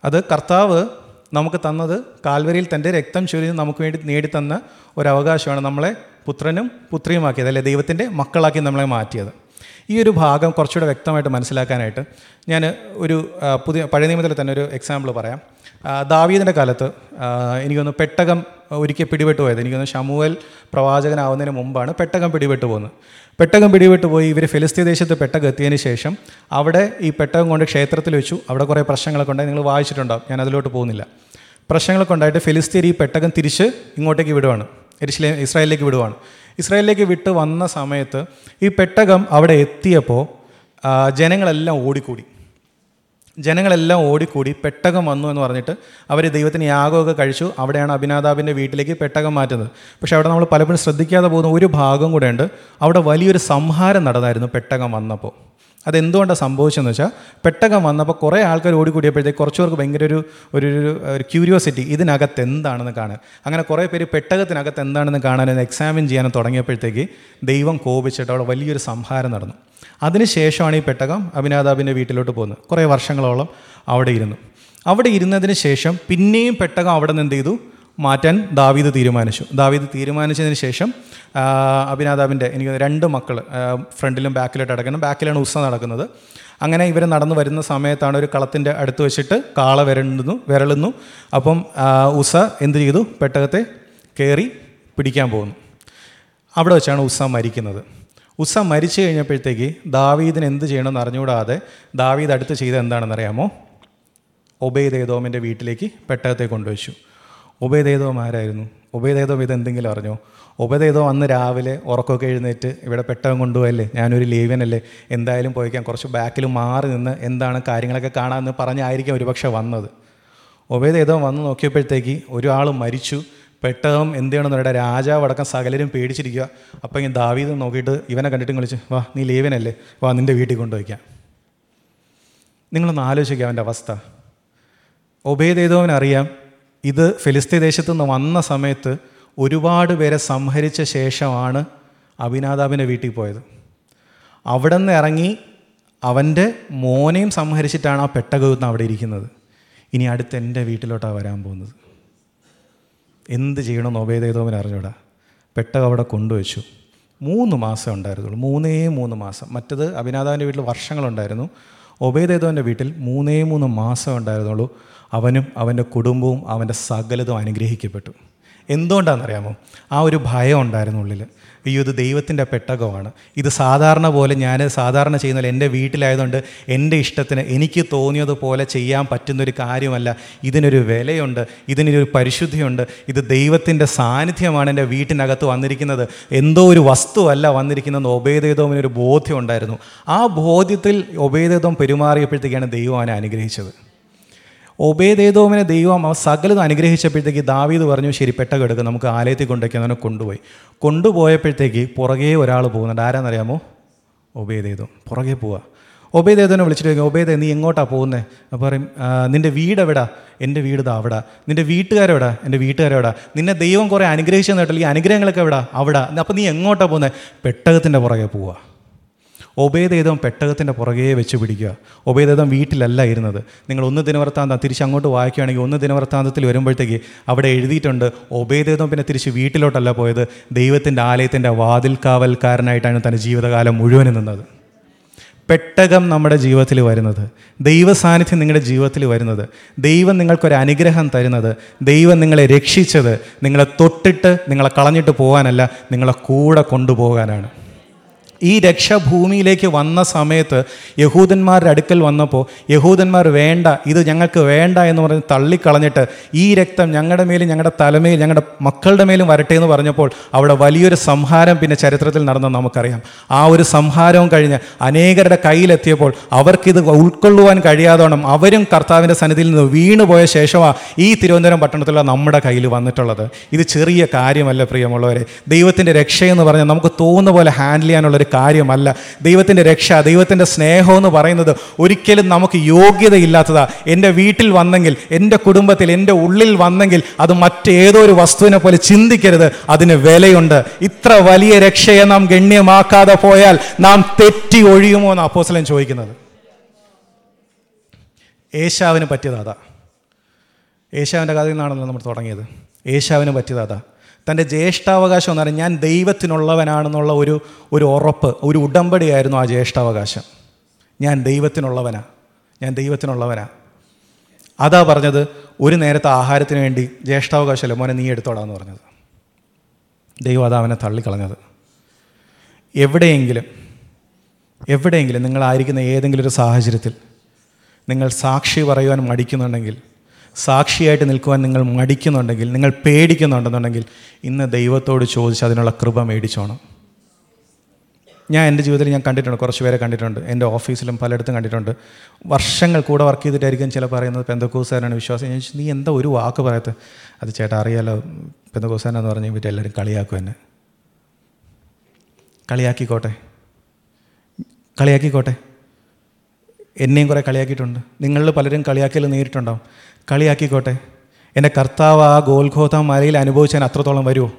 S1: അത് കർത്താവ് നമുക്ക് തന്നത് കാൽവരിയിൽ തന്റെ രക്തം ചൊരിഞ്ഞ് നമുക്ക് വേണ്ടി നേടിത്തന്ന ഒരു അവകാശമാണ് നമ്മളെ പുത്രനും പുത്രിയുമാക്കിയത് അല്ലെ ദൈവത്തിന്റെ മക്കളാക്കി നമ്മളെ മാറ്റിയത്. ഈ ഒരു ഭാഗം കുറച്ചുകൂടെ വ്യക്തമായിട്ട് മനസ്സിലാക്കാനായിട്ട് ഞാൻ ഒരു പുതിയ പഴയ നിയമത്തിൽ തന്നെ ഒരു എക്സാമ്പിൾ പറയാം. ദാവീദിന്റെ കാലത്ത് എനിക്കൊന്ന് പെട്ടകം ഒരിക്കൽ പിടിപെട്ട് പോയത്. എനിക്കൊന്ന് ഷമുവൽ പ്രവാചകനാവുന്നതിന് മുമ്പാണ് പെട്ടകം പിടിപെട്ട് പോകുന്നത് പെട്ടകം പിടിപെട്ട് പോയി ഇവർ ഫിലിസ്തീൻ ദേശത്ത് പെട്ടകം എത്തിയതിന് ശേഷം അവിടെ ഈ പെട്ടകം കൊണ്ട് ക്ഷേത്രത്തിൽ വെച്ചു. അവിടെ കുറേ പ്രശ്നങ്ങളൊക്കെ ഉണ്ടായി. നിങ്ങൾ വായിച്ചിട്ടുണ്ടാവും. ഞാൻ അതിലോട്ട് പോകുന്നില്ല. പ്രശ്നങ്ങളൊക്കെ ഉണ്ടായിട്ട് ഫിലിസ്തീൻ ഈ പെട്ടകം തിരിച്ച് ഇങ്ങോട്ടേക്ക് വിടുവാണ്. എരിശിലേ ഇസ്രായേലിലേക്ക് വിടുവാണ്. ഇസ്രായേലിലേക്ക് വിട്ട് വന്ന സമയത്ത് ഈ പെട്ടകം അവിടെ എത്തിയപ്പോൾ ജനങ്ങളെല്ലാം ഓടിക്കൂടി. ജനങ്ങളെല്ലാം ഓടിക്കൂടി പെട്ടകം വന്നു എന്ന് പറഞ്ഞിട്ട് അവർ ദൈവത്തിന് യാഗമൊക്കെ കഴിച്ചു. അവിടെയാണ് അഭിനാതാബിന്റെ വീട്ടിലേക്ക് പെട്ടകം മാറ്റുന്നത്. പക്ഷേ അവിടെ നമ്മൾ പലപ്പോഴും ശ്രദ്ധിക്കാതെ പോകുന്ന ഒരു ഭാഗം കൂടെ ഉണ്ട്. അവിടെ വലിയൊരു സംഹാരം നടന്നായിരുന്നു പെട്ടകം വന്നപ്പോൾ. അതെന്തുകൊണ്ടാണ് സംഭവിച്ചതെന്ന് വെച്ചാൽ പെട്ടകം വന്നപ്പോൾ കുറേ ആൾക്കാർ ഓടിക്കൂടിയപ്പോഴത്തേക്ക് കുറച്ച് പേർക്ക് ഭയങ്കര ഒരു ഒരു ഒരു ക്യൂരിയോസിറ്റി ഇതിനകത്ത് എന്താണെന്ന് കാണാൻ. അങ്ങനെ കുറേ പേര് പെട്ടകത്തിനകത്ത് എന്താണെന്ന് കാണാൻ എക്സാമിൻ ചെയ്യാൻ തുടങ്ങിയപ്പോഴത്തേക്ക് ദൈവം കോപിച്ചിട്ട് അവിടെ വലിയൊരു സംഹാരം നടന്നു. അതിനുശേഷമാണ് ഈ പെട്ടകം അഭിനാതാബിന്റെ വീട്ടിലോട്ട് പോകുന്നത്. കുറേ വർഷങ്ങളോളം അവിടെ ഇരുന്നു. അവിടെ ഇരുന്നതിന് ശേഷം പിന്നെയും പെട്ടകം അവിടെ നിന്ന് എന്ത് ചെയ്തു? മാറ്റാൻ ദാവീദ് തീരുമാനിച്ചു. ദാവീദ് തീരുമാനിച്ചതിന് ശേഷം അഭിനാതാവിന്റെ എനിക്ക് രണ്ട് മക്കൾ ഫ്രണ്ടിലും ബാക്കിലോട്ട് അടക്കണം. ബാക്കിലാണ് ഉസ നടക്കുന്നത്. അങ്ങനെ ഇവർ നടന്നു വരുന്ന സമയത്താണ് ഒരു കളത്തിന്റെ അടുത്ത് വെച്ചിട്ട് കാള വരണ്ടുന്നു വിരളുന്നു. അപ്പം ഉസ എന്ത് ചെയ്തു? പെട്ടകത്തെ കയറി പിടിക്കാൻ പോകുന്നു. അവിടെ വെച്ചാണ് ഉസ മരിക്കുന്നത്. ഉസ മരിച്ചു കഴിഞ്ഞപ്പോഴത്തേക്ക് ദാവീദിന് എന്ത് ചെയ്യണമെന്ന് അറിഞ്ഞുകൂടാതെ ദാവീദ് അടുത്ത് ചെയ്ത് എന്താണെന്നറിയാമോ? ഒബേദേദോമിന്റെ വീട്ടിലേക്ക് പെട്ടകത്തെ കൊണ്ടുവച്ചു. ഒബേദേദോം ആരായിരുന്നു? ഇതെന്തെങ്കിലും അറിഞ്ഞോ? ഒബേദേദോ അന്ന് രാവിലെ ഉറക്കമൊക്കെ എഴുന്നേറ്റ് ഇവിടെ പെട്ടകം കൊണ്ടുപോയല്ലേ? ഞാനൊരു ലീവനല്ലേ എന്തായാലും പോയിക്കാൻ കുറച്ച് ബാക്കിൽ മാറി നിന്ന് എന്താണ് കാര്യങ്ങളൊക്കെ കാണാമെന്ന് പറഞ്ഞായിരിക്കും ഒരുപക്ഷെ വന്നത്. ഒബേദേദോം വന്ന് നോക്കിയപ്പോഴത്തേക്ക് ഒരാൾ മരിച്ചു. പെട്ടകം എന്ത് ചെയ്യണമെന്ന് രാജാവ് അടക്കം സകലരും പേടിച്ചിരിക്കുക. അപ്പം ഇങ്ങനെ ദാവീത് നോക്കിയിട്ട് ഇവനെ കണ്ടിട്ട് വിളിച്ച് വാ നീ ലീവനല്ലേ വാ നിന്റെ വീട്ടിൽ കൊണ്ടുപോയിക്കാം. നിങ്ങളൊന്ന് ആലോചിക്കുക അവന്റെ അവസ്ഥ. ഒബേദേദോവിനറിയാം ഇത് ഫിലിസ്തീൻ ദേശത്തു നിന്ന് വന്ന സമയത്ത് ഒരുപാട് പേരെ സംഹരിച്ച ശേഷമാണ് അഭിനാതാവിന്റെ വീട്ടിൽ പോയത്. അവിടെ നിന്ന് ഇറങ്ങി അവന്റെ മോനെയും സംഹരിച്ചിട്ടാണ് ആ പെട്ടകത്ത് അവിടെ ഇരിക്കുന്നത്. ഇനി അടുത്ത് എന്റെ വീട്ടിലോട്ടാണ് വരാൻ പോകുന്നത്. എന്ത് ചെയ്യണമെന്ന് ഒബേദേദോവൻ അറിഞ്ഞൂടാ. പെട്ടക അവിടെ കൊണ്ടുവച്ചു. മൂന്ന് മാസം ഉണ്ടായിരുന്നുള്ളൂ. മൂന്നേ മൂന്ന് മാസം. മറ്റത് അഭിനാഥാവിന്റെ വീട്ടിൽ വർഷങ്ങളുണ്ടായിരുന്നു. ഒബേദേതോന്റെ വീട്ടിൽ മൂന്നേ മൂന്ന് മാസം ഉണ്ടായിരുന്നുള്ളൂ. അവനും അവന്റെ കുടുംബവും അവന്റെ സകലതും അനുഗ്രഹിക്കപ്പെട്ടു. എന്തുകൊണ്ടാണെന്നറിയാമോ? ആ ഒരു ഭയം ഉണ്ടായിരുന്നു ഉള്ളിൽ അയ്യോ ഇത് ദൈവത്തിന്റെ പെട്ടകമാണ്. ഇത് സാധാരണ പോലെ ഞാൻ സാധാരണ ചെയ്യുന്ന എന്റെ വീട്ടിലായതുകൊണ്ട് എന്റെ ഇഷ്ടത്തിന് എനിക്ക് തോന്നിയതുപോലെ ചെയ്യാൻ പറ്റുന്നൊരു കാര്യമല്ല. ഇതിനൊരു വിലയുണ്ട് ഇതിനൊരു പരിശുദ്ധിയുണ്ട് ഇത് ദൈവത്തിന്റെ സാന്നിധ്യമാണ് എന്റെ വീട്ടിനകത്ത് വന്നിരിക്കുന്നത്. എന്തോ ഒരു വസ്തുവല്ല വന്നിരിക്കുന്നതെന്ന് ഒബേദേതോമിനൊരു ബോധ്യം ഉണ്ടായിരുന്നു. ആ ബോധ്യത്തിൽ ഒബേദേതോം പെരുമാറിയപ്പോഴത്തേക്കാണ് ദൈവം അവനെ അനുഗ്രഹിച്ചത്. ഒബേദേതോമിനെ ദൈവം അവ സകലതും അനുഗ്രഹിച്ചപ്പോഴത്തേക്ക് ദാവീദ് പറഞ്ഞു ശരി പെട്ടകം എടുക്കുക നമുക്ക് ആലയത്തിൽ കൊണ്ടൊക്കെ അവനെ കൊണ്ടുപോയി. കൊണ്ടുപോയപ്പോഴത്തേക്ക് പുറകെ ഒരാൾ പോകുന്നുണ്ട്. ആരാന്നറിയാമോ? ഒബേദേദോ പുറകെ പോവുക ഒബേദേദോനെ വിളിച്ചിട്ട് ഒബേദേ നീ എങ്ങോട്ടാണ് പോകുന്നത് അപ്പോൾ പറയും നിന്റെ വീട് എവിടാ? എന്റെ വീട് ഇതാ അവിടെ. നിന്റെ വീട്ടുകാരെവിടാ എന്റെ വീട്ടുകാരെവിടാ നിന്നെ ദൈവം കുറേ അനുഗ്രഹിച്ചെന്ന് കേട്ടില്ല ഈ അനുഗ്രഹങ്ങളൊക്കെ എവിടാ? അവിടെ. അപ്പോൾ നീ എങ്ങോട്ടാണ് പോകുന്നത് പെട്ടകത്തിന്റെ പുറകെ പോവുക ഒബേദേതം പെട്ടകത്തിന്റെ പുറകെ വെച്ച് പിടിക്കുക. ഒബേദേതം വീട്ടിലല്ല ഇരുന്നത്. നിങ്ങൾ ഒന്ന് ദിനവൃത്താന്തം തിരിച്ച് അങ്ങോട്ട് വായിക്കുകയാണെങ്കിൽ ഒന്ന് ദിനവൃത്താന്തത്തിൽ വരുമ്പോഴത്തേക്ക് അവിടെ എഴുതിയിട്ടുണ്ട് ഒബേദേതം പിന്നെ തിരിച്ച് വീട്ടിലോട്ടല്ല പോയത്. ദൈവത്തിന്റെ ആലയത്തിന്റെ വാതിൽക്കാവൽക്കാരനായിട്ടാണ് തന്റെ ജീവിതകാലം മുഴുവൻ നിന്നത്. പെട്ടകം നമ്മുടെ ജീവിതത്തിൽ വരുന്നത്. ദൈവ സാന്നിധ്യം നിങ്ങളുടെ ജീവിതത്തിൽ വരുന്നത്. ദൈവം നിങ്ങൾക്കൊരു അനുഗ്രഹം തരുന്നത്. ദൈവം നിങ്ങളെ രക്ഷിച്ചത്. നിങ്ങളെ തൊട്ടിട്ട് നിങ്ങളെ കളഞ്ഞിട്ട് പോകാനല്ല നിങ്ങളെ കൂടെ കൊണ്ടുപോകാനാണ്. ഈ രക്ഷ ഭൂമിയിലേക്ക് വന്ന സമയത്ത് യഹൂദന്മാരുടെ അടുക്കൽ വന്നപ്പോൾ യഹൂദന്മാർ വേണ്ട ഇത് ഞങ്ങൾക്ക് വേണ്ട എന്ന് പറഞ്ഞ് തള്ളിക്കളഞ്ഞിട്ട് ഈ രക്തം ഞങ്ങളുടെ മേലും ഞങ്ങളുടെ തലമേലും ഞങ്ങളുടെ മക്കളുടെ മേലും വരട്ടെ എന്ന് പറഞ്ഞപ്പോൾ അവിടെ വലിയൊരു സംഹാരം പിന്നെ ചരിത്രത്തിൽ നടന്നു നമുക്കറിയാം. ആ ഒരു സംഹാരവും കഴിഞ്ഞ് അനേകരുടെ കയ്യിലെത്തിയപ്പോൾ അവർക്കിത് ഉൾക്കൊള്ളുവാൻ കഴിയാതോണം അവരും കർത്താവിന്റെ സന്നിധിയിൽ നിന്ന് വീണുപോയ ശേഷമാണ് ഈ തിരുവനന്തപുരം പട്ടണത്തിലുള്ള നമ്മുടെ കയ്യിൽ വന്നിട്ടുള്ളത്. ഇത് ചെറിയ കാര്യമല്ല പ്രിയമുള്ളവരെ. ദൈവത്തിന്റെ രക്ഷയെന്ന് പറഞ്ഞാൽ നമുക്ക് തോന്നുന്ന പോലെ ഹാൻഡിൽ ചെയ്യാനുള്ള ഒരു കാര്യമല്ല. ദൈവത്തിന്റെ രക്ഷ ദൈവത്തിന്റെ സ്നേഹം എന്ന് പറയുന്നത് ഒരിക്കലും നമുക്ക് യോഗ്യതയില്ലാത്തതാ. എന്റെ വീട്ടിൽ വന്നെങ്കിൽ എന്റെ കുടുംബത്തിൽ എന്റെ ഉള്ളിൽ വന്നെങ്കിൽ അത് മറ്റേതോ ഒരു വസ്തുവിനെ പോലെ ചിന്തിക്കരുത്. അതിന് വിലയുണ്ട്. ഇത്ര വലിയ രക്ഷയെ നാം ഗണ്യമാക്കാതെ പോയാൽ നാം തെറ്റി ഒഴിയുമോ എന്ന് അപ്പോസലൻ ചോദിക്കുന്നത്. ഏശാവിന് പറ്റിയതാതാ ഏശാവിന്റെ കഥയിൽ നിന്നാണല്ലോ നമ്മൾ തുടങ്ങിയത്. ഏശാവിന് പറ്റിയത് അതാ. തന്റെ ജ്യേഷ്ഠാവകാശം എന്ന് പറഞ്ഞാൽ ഞാൻ ദൈവത്തിനുള്ളവനാണെന്നുള്ള ഒരു ഒരു ഉറപ്പ് ഒരു ഉടമ്പടിയായിരുന്നു ആ ജ്യേഷ്ഠാവകാശം. ഞാൻ ദൈവത്തിനുള്ളവനാ. ഞാൻ ദൈവത്തിനുള്ളവനാ. അതാ പറഞ്ഞത് ഒരു നേരത്തെ ആഹാരത്തിന് വേണ്ടി ജ്യേഷ്ഠാവകാശമല്ല? മോനെ നീ എടുത്തോടാന്ന് പറഞ്ഞത്. ദൈവം അതാ അവനെ തള്ളിക്കളഞ്ഞത്. എവിടെയെങ്കിലും എവിടെയെങ്കിലും നിങ്ങളായിരിക്കുന്ന ഏതെങ്കിലും ഒരു സാഹചര്യത്തിൽ നിങ്ങൾ സാക്ഷി പറയുവാൻ മടിക്കുന്നുണ്ടെങ്കിൽ സാക്ഷിയായിട്ട് നിൽക്കുവാൻ നിങ്ങൾ മടിക്കുന്നുണ്ടെങ്കിൽ നിങ്ങൾ പേടിക്കുന്നുണ്ടെന്നുണ്ടെങ്കിൽ ഇന്ന് ദൈവത്തോട് ചോദിച്ച് അതിനുള്ള കൃപ മേടിച്ചോണം. ഞാൻ എന്റെ ജീവിതത്തിൽ ഞാൻ കണ്ടിട്ടുണ്ട് കുറച്ച് പേരെ കണ്ടിട്ടുണ്ട്. എന്റെ ഓഫീസിലും പലയിടത്തും കണ്ടിട്ടുണ്ട്. വർഷങ്ങൾ കൂടെ വർക്ക് ചെയ്തിട്ടായിരിക്കും ചില പറയുന്നത് പെന്തക്കോസാരാണ് വിശ്വാസം. ഞാൻ നീ എന്താ ഒരു വാക്ക് പറയത്ത്? അത് ചേട്ടാ അറിയാലോ പെന്തക്കോസാനെന്ന് പറഞ്ഞ് ഇവർ എല്ലാവരും കളിയാക്കും എന്നെ. കളിയാക്കിക്കോട്ടെ. കളിയാക്കിക്കോട്ടെ. എന്നെയും കുറേ കളിയാക്കിയിട്ടുണ്ട്. നിങ്ങളിൽ പലരും കളിയാക്കിയാലും നേരിട്ടുണ്ടാവും. കളിയാക്കിക്കോട്ടെ. എന്റെ കർത്താവ് ആ ഗോൽഖോത മലയിൽ അനുഭവിച്ചാൽ അത്രത്തോളം വരുമോ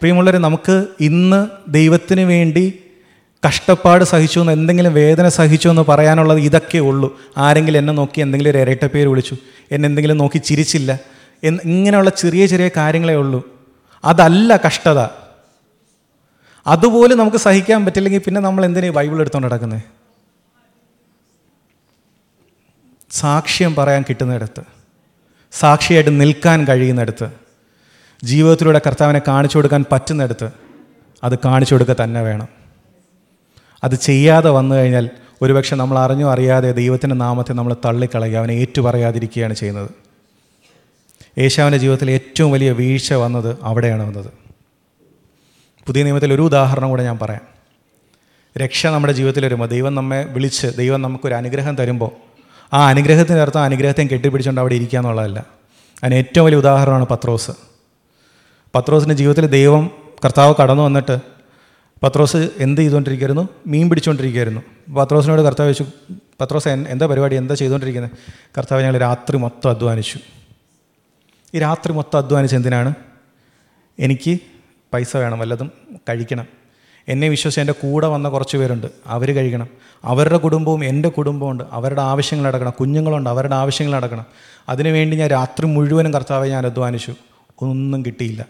S1: പ്രിയമുള്ളവർ നമുക്ക് ഇന്ന് ദൈവത്തിന് വേണ്ടി കഷ്ടപ്പാട് സഹിച്ചു എന്ന് എന്തെങ്കിലും വേദന സഹിച്ചു എന്ന് പറയാനുള്ളത് ഇതൊക്കെ ഉള്ളൂ. ആരെങ്കിലും എന്നെ നോക്കി എന്തെങ്കിലും ഒരു ഇരട്ട പേര് വിളിച്ചു എന്നെ എന്തെങ്കിലും നോക്കി ചിരിച്ചില്ല എന്ന് ഇങ്ങനെയുള്ള ചെറിയ ചെറിയ കാര്യങ്ങളേ ഉള്ളൂ. അതല്ല കഷ്ടത. അതുപോലും നമുക്ക് സഹിക്കാൻ പറ്റില്ലെങ്കിൽ പിന്നെ നമ്മൾ എന്തിനാണ് ബൈബിൾ എടുത്തുകൊണ്ട് നടക്കുന്നത് സാക്ഷ്യം പറയാൻ കിട്ടുന്നിടത്ത് സാക്ഷിയായിട്ട് നിൽക്കാൻ കഴിയുന്നിടത്ത് ജീവിതത്തിലൂടെ കർത്താവിനെ കാണിച്ചു കൊടുക്കാൻ പറ്റുന്നിടത്ത് അത് കാണിച്ചു കൊടുക്കുക തന്നെ വേണം. അത് ചെയ്യാതെ വന്നു കഴിഞ്ഞാൽ ഒരുപക്ഷെ നമ്മൾ അറിഞ്ഞോ അറിയാതെ ദൈവത്തിന്റെ നാമത്തെ നമ്മൾ തള്ളിക്കളയുക അവനെ ഏറ്റുപറയാതിരിക്കുകയാണ് ചെയ്യുന്നത്. യേശാവിന്റെ ജീവിതത്തിൽ ഏറ്റവും വലിയ വീഴ്ച വന്നത് അവിടെയാണ് വന്നത്. പുതിയ നിയമത്തിൽ ഒരു ഉദാഹരണം കൂടെ ഞാൻ പറയാം. രക്ഷ നമ്മുടെ ജീവിതത്തിൽ വരുമ്പോൾ ദൈവം നമ്മെ വിളിച്ച് ദൈവം നമുക്കൊരു അനുഗ്രഹം തരുമ്പോൾ ആ അനുഗ്രഹത്തിന്റെ അർത്ഥം അനുഗ്രഹത്തെയും കെട്ടിപ്പിടിച്ചുകൊണ്ട് അവിടെ ഇരിക്കുക എന്നുള്ളതല്ല. അതിന് ഏറ്റവും വലിയ ഉദാഹരണമാണ് പത്രോസ്. പത്രോസിന്റെ ജീവിതത്തിൽ ദൈവം കർത്താവ് കടന്നു വന്നിട്ട് പത്രോസ് എന്ത് ചെയ്തുകൊണ്ടിരിക്കുകയായിരുന്നു? മീൻ പിടിച്ചുകൊണ്ടിരിക്കുകയായിരുന്നു. പത്രോസിനോട് കർത്താവ് വെച്ചു പത്രോസ് എന്താ പരിപാടി? എന്താ ചെയ്തുകൊണ്ടിരിക്കുന്നത്? കർത്താവ് ഞങ്ങൾ രാത്രി മൊത്തം അധ്വാനിച്ചു. ഈ രാത്രി മൊത്തം അധ്വാനിച്ച് എന്തിനാണ്? എനിക്ക് പൈസ വേണം വല്ലതും കഴിക്കണം. എന്നെ വിശ്വസിച്ച് എന്റെ കൂടെ വന്ന കുറച്ച് പേരുണ്ട്. അവർ കഴിക്കണം. അവരുടെ കുടുംബവും എന്റെ കുടുംബമുണ്ട് അവരുടെ ആവശ്യങ്ങൾ അടക്കണം കുഞ്ഞുങ്ങളുണ്ട്. അവരുടെ ആവശ്യങ്ങൾ അടക്കണം അതിനുവേണ്ടി ഞാൻ രാത്രി മുഴുവനും കർത്താവെ ഞാൻ അധ്വാനിച്ചു. ഒന്നും കിട്ടിയില്ല.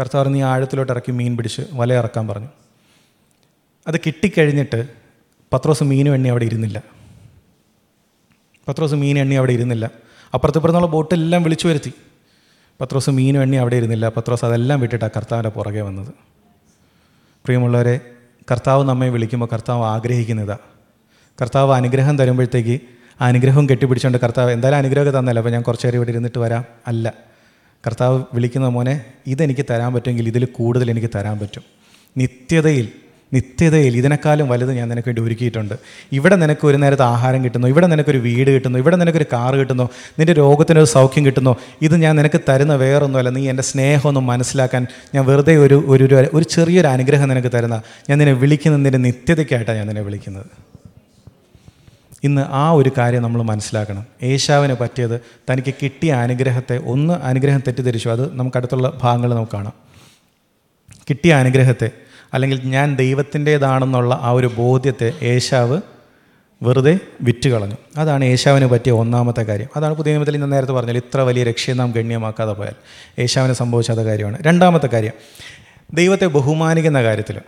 S1: കർത്താവ് നീ ആഴത്തിലോട്ട് ഇറക്കി മീൻ പിടിച്ച് വല ഇറക്കാൻ പറഞ്ഞു. അത് കിട്ടിക്കഴിഞ്ഞിട്ട് പത്രോസ് മീനും എണ്ണി അവിടെ ഇരുന്നില്ല. പത്രോസ് മീൻ എണ്ണി അവിടെ ഇരുന്നില്ല. അപ്പുറത്തിപ്പുറത്തുള്ള ബോട്ടെല്ലാം വിളിച്ചു വരുത്തി. പത്രോസ് മീനും എണ്ണി അവിടെ ഇരുന്നില്ല. പത്രോസ് അതെല്ലാം വിട്ടിട്ടാണ് കർത്താവിന്റെ പുറകെ വന്നത്. പ്രിയമുള്ളവരെ കർത്താവ് നമ്മെ വിളിക്കുമ്പോൾ കർത്താവ് ആഗ്രഹിക്കുന്നതാ. കർത്താവ് അനുഗ്രഹം തരുമ്പോഴത്തേക്ക് ആ അനുഗ്രഹം കെട്ടിപ്പിടിച്ചുകൊണ്ട് കർത്താവ് എന്തായാലും അനുഗ്രഹമൊക്കെ തന്നല്ല അപ്പോൾ ഞാൻ കുറച്ച് നേരം ഇവിടെ ഇരുന്നിട്ട് വരാം. അല്ല കർത്താവ് വിളിക്കുന്ന മോനെ ഇതെനിക്ക് തരാൻ പറ്റുമെങ്കിൽ ഇതിൽ കൂടുതൽ എനിക്ക് തരാൻ പറ്റും. നിത്യതയിൽ നിത്യതയിൽ ഇതിനേക്കാളും വലുത് ഞാൻ നിനക്ക് വേണ്ടി ഒരുക്കിയിട്ടുണ്ട്. ഇവിടെ നിനക്ക് ഒരു നേരത്തെ ആഹാരം കിട്ടുന്നു ഇവിടെ നിനക്കൊരു വീട് കിട്ടുന്നു ഇവിടെ നിനക്കൊരു കാറ് കിട്ടുന്നു നിന്റെ രോഗത്തിനൊരു സൗഖ്യം കിട്ടുന്നു. ഇത് ഞാൻ നിനക്ക് തരുന്ന വേറൊന്നുമല്ല നീ എന്റെ സ്നേഹമൊന്നും മനസ്സിലാക്കാൻ ഞാൻ വെറുതെ ഒരു ഒരു ഒരു- ചെറിയൊരു അനുഗ്രഹം നിനക്ക് തരുന്ന ഞാൻ നിന്നെ വിളിക്കുന്നത് നിന്റെ നിത്യതയ്ക്കായിട്ടാണ് ഞാൻ നിന്നെ വിളിക്കുന്നത്. ഇന്ന് ആ ഒരു കാര്യം നമ്മൾ മനസ്സിലാക്കണം. ഏശാവിന് പറ്റിയത് തനിക്ക് കിട്ടിയ അനുഗ്രഹത്തെ ഒന്ന് അനുഗ്രഹം തെറ്റിദ്ധരിച്ചു. അത് നമുക്ക് അടുത്തുള്ള ഭാഗങ്ങൾ നമുക്ക് കാണാം. കിട്ടിയ അനുഗ്രഹത്തെ അല്ലെങ്കിൽ ഞാൻ ദൈവത്തിന്റേതാണെന്നുള്ള ആ ഒരു ബോധ്യത്തെ ഏശാവ് വെറുതെ വിറ്റ് കളഞ്ഞു അതാണ് ഏശാവിന് പറ്റിയ ഒന്നാമത്തെ കാര്യം. അതാണ് പുതിയ നിയമത്തിൽ ഞാൻ നേരത്തെ പറഞ്ഞാൽ ഇത്ര വലിയ രക്ഷയെ നാം ഗണ്യമാക്കാതെ പോയാൽ. ഏശാവിന് സംഭവിച്ചാത്ത കാര്യമാണ്. രണ്ടാമത്തെ കാര്യം ദൈവത്തെ ബഹുമാനിക്കുന്ന കാര്യത്തിൽ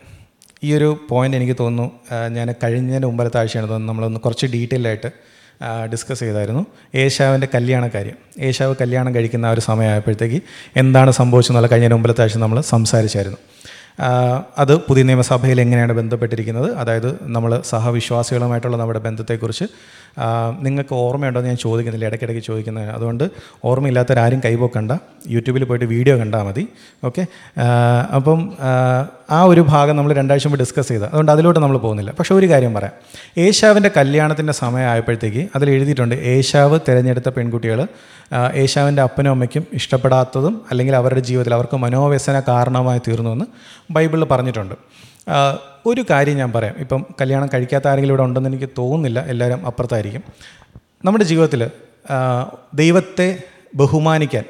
S1: ഈ ഒരു പോയിന്റ് എനിക്ക് തോന്നുന്നു ഞാൻ കഴിഞ്ഞതിന്റെ മുമ്പത്തെ ആഴ്ചയാണ് തോന്നുന്നു നമ്മളൊന്ന് കുറച്ച് ഡീറ്റെയിൽ ആയിട്ട് ഡിസ്കസ് ചെയ്തായിരുന്നു. ഏശാവിന്റെ കല്യാണ കാര്യം. ഏശാവ് കല്യാണം കഴിക്കുന്ന ആ ഒരു സമയമായപ്പോഴത്തേക്ക് എന്താണ് സംഭവിച്ചെന്നുള്ള കഴിഞ്ഞ മുമ്പത്തെ ആഴ്ച നമ്മൾ സംസാരിച്ചായിരുന്നു. അത് പുതിയ നിയമസഭയിൽ എങ്ങനെയാണ് ബന്ധപ്പെട്ടിരിക്കുന്നത്? അതായത് നമ്മൾ സഹവിശ്വാസികളുമായിട്ടുള്ള നമ്മുടെ ബന്ധത്തെക്കുറിച്ച് നിങ്ങൾക്ക് ഓർമ്മയുണ്ടോ എന്ന് ഞാൻ ചോദിക്കുന്നില്ല ഇടയ്ക്കിടയ്ക്ക് ചോദിക്കുന്നത് അതുകൊണ്ട് ഓർമ്മയില്ലാത്തവരാരും കൈപോക്കണ്ട യൂട്യൂബിൽ പോയിട്ട് വീഡിയോ കണ്ടാൽ മതി. ഓക്കെ? അപ്പം ആ, ഒരു ഭാഗം നമ്മൾ രണ്ടാഴ്ച മുമ്പ് ഡിസ്കസ് ചെയ്ത്. അതുകൊണ്ട് അതിലോട്ട് നമ്മൾ പോകുന്നില്ല. പക്ഷേ ഒരു കാര്യം പറയാം. ഏഷ്യാവിന്റെ കല്യാണത്തിന്റെ സമയമായപ്പോഴത്തേക്ക് അതിൽ എഴുതിയിട്ടുണ്ട് ഏഷ്യാവ് തിരഞ്ഞെടുത്ത പെൺകുട്ടികൾ ഏഷ്യാവിന്റെ അപ്പനും അമ്മയ്ക്കും ഇഷ്ടപ്പെടാത്തതും അല്ലെങ്കിൽ അവരുടെ ജീവിതത്തിൽ അവർക്ക് മനോവ്യസന കാരണമായി തീർന്നുവെന്ന് ബൈബിളിൽ പറഞ്ഞിട്ടുണ്ട്. ഒരു കാര്യം ഞാൻ പറയാം. ഇപ്പം കല്യാണം കഴിക്കാത്ത ആരെങ്കിലും ഇവിടെ ഉണ്ടെന്ന് എനിക്ക് തോന്നുന്നില്ല. എല്ലാവരും അപ്പുറത്തായിരിക്കും. നമ്മുടെ ജീവിതത്തിൽ ദൈവത്തെ ബഹുമാനിക്കാൻ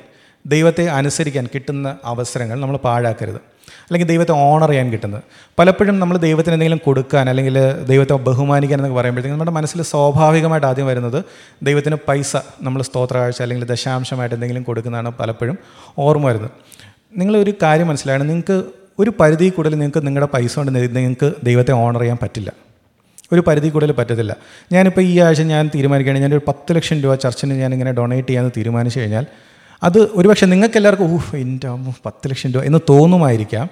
S1: ദൈവത്തെ അനുസരിക്കാൻ കിട്ടുന്ന അവസരങ്ങൾ നമ്മൾ പാഴാക്കരുത്. അല്ലെങ്കിൽ ദൈവത്തെ ഓണർ ചെയ്യാൻ കിട്ടുന്നത്. പലപ്പോഴും നമ്മൾ ദൈവത്തിന് എന്തെങ്കിലും കൊടുക്കാൻ അല്ലെങ്കിൽ ദൈവത്തെ ബഹുമാനിക്കാൻ എന്നൊക്കെ പറയുമ്പോഴത്തേക്കും നമ്മുടെ മനസ്സിൽ സ്വാഭാവികമായിട്ട് ആദ്യം വരുന്നത് ദൈവത്തിന് പൈസ നമ്മൾ സ്തോത്രകാഴ്ച അല്ലെങ്കിൽ ദശാംശമായിട്ട് എന്തെങ്കിലും കൊടുക്കുന്നതാണ് പലപ്പോഴും ഓർമ്മ വരുന്നത്. നിങ്ങളൊരു കാര്യം മനസ്സിലാണ് നിങ്ങൾക്ക് ഒരു പരിധി കൂടുതൽ നിങ്ങൾക്ക് നിങ്ങളുടെ പൈസ കൊണ്ട് നിങ്ങൾക്ക് ദൈവത്തെ ഓണർ ചെയ്യാൻ പറ്റില്ല. ഒരു പരിധി കൂടുതൽ പറ്റത്തില്ല. ഞാനിപ്പോൾ ഈ ആഴ്ച ഞാൻ തീരുമാനിക്കുകയാണെങ്കിൽ ഞാനൊരു പത്ത് ലക്ഷം രൂപ ചർച്ചിന് ഞാനിങ്ങനെ ഡൊണേറ്റ് ചെയ്യാമെന്ന് തീരുമാനിച്ചു കഴിഞ്ഞാൽ അത് ഒരുപക്ഷെ നിങ്ങൾക്ക് എല്ലാവർക്കും ഊഹ് എന്റെ പത്ത് ലക്ഷം രൂപ എന്ന് തോന്നുമായിരിക്കാം.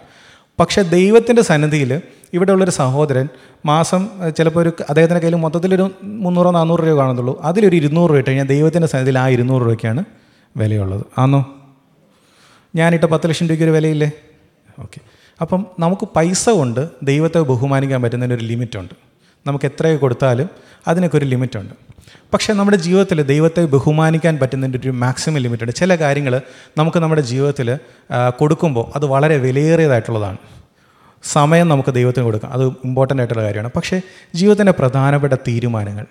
S1: പക്ഷെ ദൈവത്തിന്റെ സന്നിധിയിൽ ഇവിടെയുള്ളൊരു സഹോദരൻ മാസം ചിലപ്പോൾ ഒരു അദ്ദേഹത്തിന്റെ കയ്യിൽ മൊത്തത്തിലൊരു മുന്നൂറോ നാനൂറ് രൂപ കാണത്തുള്ളൂ അതിലൊരു ഇരുന്നൂറ് രൂപ ഇട്ട് കഴിഞ്ഞാൽ ദൈവത്തിന്റെ സന്നിധിയിൽ ആ ഇരുന്നൂറ് രൂപയ്ക്കാണ് വിലയുള്ളത്. ആണോ ഞാനിട്ട പത്ത് ലക്ഷം രൂപയ്ക്ക് ഒരു വിലയില്ലേ? ഓക്കെ. അപ്പം നമുക്ക് പൈസ കൊണ്ട് ദൈവത്തെ ബഹുമാനിക്കാൻ പറ്റുന്നതിനൊരു ലിമിറ്റുണ്ട്. നമുക്ക് എത്രയൊക്കെ കൊടുത്താലും അതിനൊക്കെ ഒരു ലിമിറ്റുണ്ട്. പക്ഷേ നമ്മുടെ ജീവിതത്തിൽ ദൈവത്തെ ബഹുമാനിക്കാൻ പറ്റുന്നതിന്റെ ഒരു മാക്സിമം ലിമിറ്റുണ്ട് ചില കാര്യങ്ങൾ നമുക്ക് നമ്മുടെ ജീവിതത്തിൽ കൊടുക്കുമ്പോൾ അത് വളരെ വിലയേറിയതായിട്ടുള്ളതാണ്. സമയം നമുക്ക് ദൈവത്തിന് കൊടുക്കാം. അത് ഇമ്പോർട്ടന്റ് ആയിട്ടുള്ള കാര്യമാണ്. പക്ഷേ ജീവിതത്തിന്റെ പ്രധാനപ്പെട്ട തീരുമാനങ്ങൾ.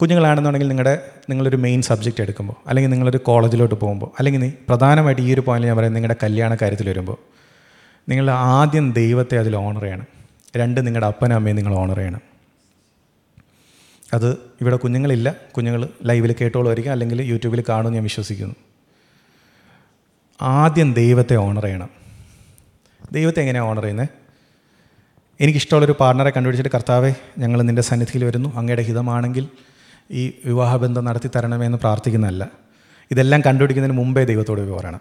S1: കുഞ്ഞുങ്ങളാണെന്നുണ്ടെങ്കിൽ നിങ്ങളുടെ നിങ്ങളൊരു മെയിൻ സബ്ജക്റ്റ് എടുക്കുമ്പോൾ അല്ലെങ്കിൽ നിങ്ങളൊരു കോളേജിലോട്ട് പോകുമ്പോൾ അല്ലെങ്കിൽ നീ പ്രധാനമായിട്ട് ഈ ഒരു പോയിന്റ് ഞാൻ പറയുന്നത് നിങ്ങളുടെ കല്യാണ കാര്യത്തിൽ വരുമ്പോൾ നിങ്ങൾ ആദ്യം ദൈവത്തെ അതിൽ ഓണർ ചെയ്യണം. രണ്ട് നിങ്ങളുടെ അപ്പനും അമ്മയും നിങ്ങൾ ഓണർ ചെയ്യണം. അത് ഇവിടെ കുഞ്ഞുങ്ങളില്ല. കുഞ്ഞുങ്ങൾ ലൈവിൽ കേട്ടോളുമായിരിക്കും. അല്ലെങ്കിൽ യൂട്യൂബിൽ കാണുമെന്ന് ഞാൻ വിശ്വസിക്കുന്നു. ആദ്യം ദൈവത്തെ ഓണർ ചെയ്യണം. ദൈവത്തെ എങ്ങനെയാണ് ഓണർ ചെയ്യുന്നത് എനിക്കിഷ്ടമുള്ളൊരു പാർട്ണറെ കണ്ടുപിടിച്ചിട്ട് കർത്താവെ ഞങ്ങൾ നിന്റെ സന്നിധിയിൽ വരുന്നു. അങ്ങയുടെ ഹിതമാണെങ്കിൽ ഈ വിവാഹബന്ധം നടത്തി തരണമേ എന്ന് പ്രാർത്ഥിക്കുന്നതല്ല. ഇതെല്ലാം കണ്ടുപിടിക്കുന്നതിന് മുമ്പേ ദൈവത്തോട് പറയണം.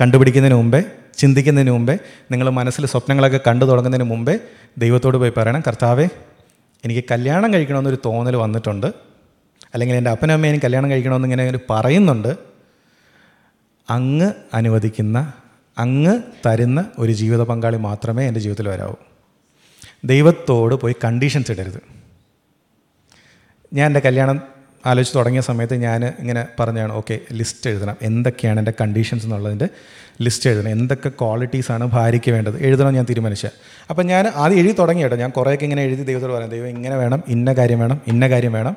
S1: കണ്ടുപിടിക്കുന്നതിന് മുമ്പേ ചിന്തിക്കുന്നതിന് മുമ്പേ നിങ്ങൾ മനസ്സിൽ സ്വപ്നങ്ങളൊക്കെ കണ്ടു തുടങ്ങുന്നതിന് മുമ്പേ ദൈവത്തോട് പോയി പറയണം. കർത്താവെ എനിക്ക് കല്യാണം കഴിക്കണമെന്നൊരു തോന്നൽ വന്നിട്ടുണ്ട്. അല്ലെങ്കിൽ എന്റെ അപ്പനും അമ്മയും എനിക്ക് കല്യാണം കഴിക്കണമെന്ന് ഇങ്ങനെ പറയുന്നുണ്ട്. അങ്ങ് അനുവദിക്കുന്ന അങ്ങ് തരുന്ന ഒരു ജീവിത പങ്കാളി മാത്രമേ എന്റെ ജീവിതത്തിൽ വരാവൂ. ദൈവത്തോട് പോയി കണ്ടീഷൻസ് ഇടരുത്. ഞാൻ എന്റെ കല്യാണം ആലോചിച്ച് തുടങ്ങിയ സമയത്ത് ഞാൻ ഇങ്ങനെ പറഞ്ഞാണ് ഓക്കെ ലിസ്റ്റ് എഴുതണം. എന്തൊക്കെയാണ് എന്റെ കണ്ടീഷൻസ് എന്നുള്ളതിന്റെ ലിസ്റ്റ് എഴുതണം. എന്തൊക്കെ ക്വാളിറ്റീസാണ് ഭാര്യയ്ക്ക് വേണ്ടത്? എഴുതണം ഞാൻ തീരുമാനിച്ചത് അപ്പം ഞാൻ ആദ്യം എഴുതി തുടങ്ങി കേട്ടോ. ഞാൻ കുറേയൊക്കെ ഇങ്ങനെ എഴുതി ദൈവത്തോട് പറയാം ദൈവം ഇങ്ങനെ വേണം ഇന്ന കാര്യം വേണം ഇന്ന കാര്യം വേണം.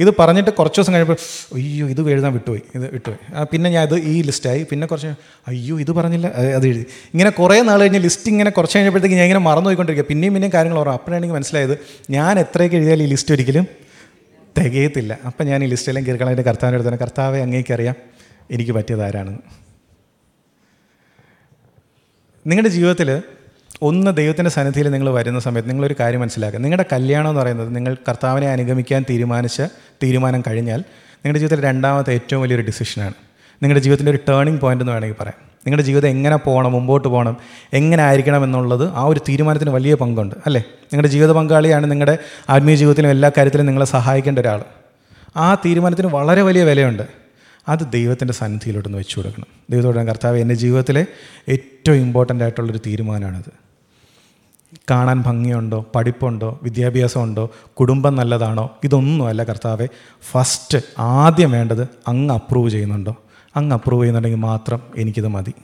S1: ഇത് പറഞ്ഞിട്ട് കുറച്ച് ദിവസം കഴിഞ്ഞപ്പോൾ അയ്യോ ഇത് എഴുതാൻ വിട്ടുപോയി ഇത് വിട്ടുപോയി. പിന്നെ ഞാൻ ഇത് ഈ ലിസ്റ്റായി പിന്നെ കുറച്ച് അയ്യോ ഇത് പറഞ്ഞില്ല. അത് എഴുതി. ഇങ്ങനെ കുറേ നാൾ കഴിഞ്ഞ് ലിസ്റ്റ് ഇങ്ങനെ കുറച്ച് കഴിഞ്ഞപ്പോഴത്തേക്ക് ഞാൻ ഇങ്ങനെ മറന്നു പോയിക്കൊണ്ടിരിക്കുക പിന്നെയും പിന്നെയും കാര്യങ്ങൾ ഓർമ്മ. അപ്പോഴാണ് എനിക്ക് മനസ്സിലായത് ഞാൻ എത്രയൊക്കെ എഴുതിയാൽ ഈ ലിസ്റ്റ് ഒരിക്കലും തികയത്തില്ല. അപ്പം ഞാൻ ഈ ലിസ്റ്റെല്ലാം കീർക്കളായിട്ട് കർത്താവിന്റെ അടുത്ത് തന്നെ കർത്താവെ അങ്ങേക്കറിയാം എനിക്ക് പറ്റിയത് നിങ്ങളുടെ ജീവിതത്തിൽ ഒന്ന് ദൈവത്തിന്റെ സന്നിധിയിൽ നിങ്ങൾ വരുന്ന സമയത്ത് നിങ്ങളൊരു കാര്യം മനസ്സിലാക്കുക. നിങ്ങളുടെ കല്യാണം എന്ന് പറയുന്നത് നിങ്ങൾ കർത്താവിനെ അനുഗമിക്കാൻ തീരുമാനിച്ച തീരുമാനം കഴിഞ്ഞാൽ നിങ്ങളുടെ ജീവിതത്തിൽ രണ്ടാമത്തെ ഏറ്റവും വലിയൊരു ഡിസിഷനാണ് നിങ്ങളുടെ ജീവിതത്തിന്റെ ഒരു ടേണിംഗ് പോയിന്റ് എന്ന് വേണമെങ്കിൽ പറയാം. നിങ്ങളുടെ ജീവിതം എങ്ങനെ പോകണം മുമ്പോട്ട് പോകണം എങ്ങനെ ആയിരിക്കണം എന്നുള്ളത് ആ ഒരു തീരുമാനത്തിന് വലിയ പങ്കുണ്ട് അല്ലേ? നിങ്ങളുടെ ജീവിത പങ്കാളിയാണ് നിങ്ങളുടെ ആത്മീയ ജീവിതത്തിലും എല്ലാ കാര്യത്തിലും നിങ്ങളെ സഹായിക്കേണ്ട ഒരാൾ. ആ തീരുമാനത്തിന് വളരെ വലിയ വിലയുണ്ട്. അത് ദൈവത്തിന്റെ സന്നിധിയിലോട്ടൊന്ന് വെച്ചു കൊടുക്കണം. ദൈവത്തോട് കർത്താവ് എന്റെ ജീവിതത്തിലെ ഏറ്റവും ഇമ്പോർട്ടന്റ് ആയിട്ടുള്ളൊരു തീരുമാനമാണിത്. കാണാൻ ഭംഗിയുണ്ടോ? പഠിപ്പുണ്ടോ? വിദ്യാഭ്യാസമുണ്ടോ? കുടുംബം നല്ലതാണോ? ഇതൊന്നുമല്ല കർത്താവെ ഫസ്റ്റ് ആദ്യം വേണ്ടത് അങ്ങ് അപ്രൂവ് ചെയ്യുന്നുണ്ടോ? അങ്ങ് അപ്രൂവ് ചെയ്യുന്നുണ്ടെങ്കിൽ മാത്രം എനിക്കിത് മതി.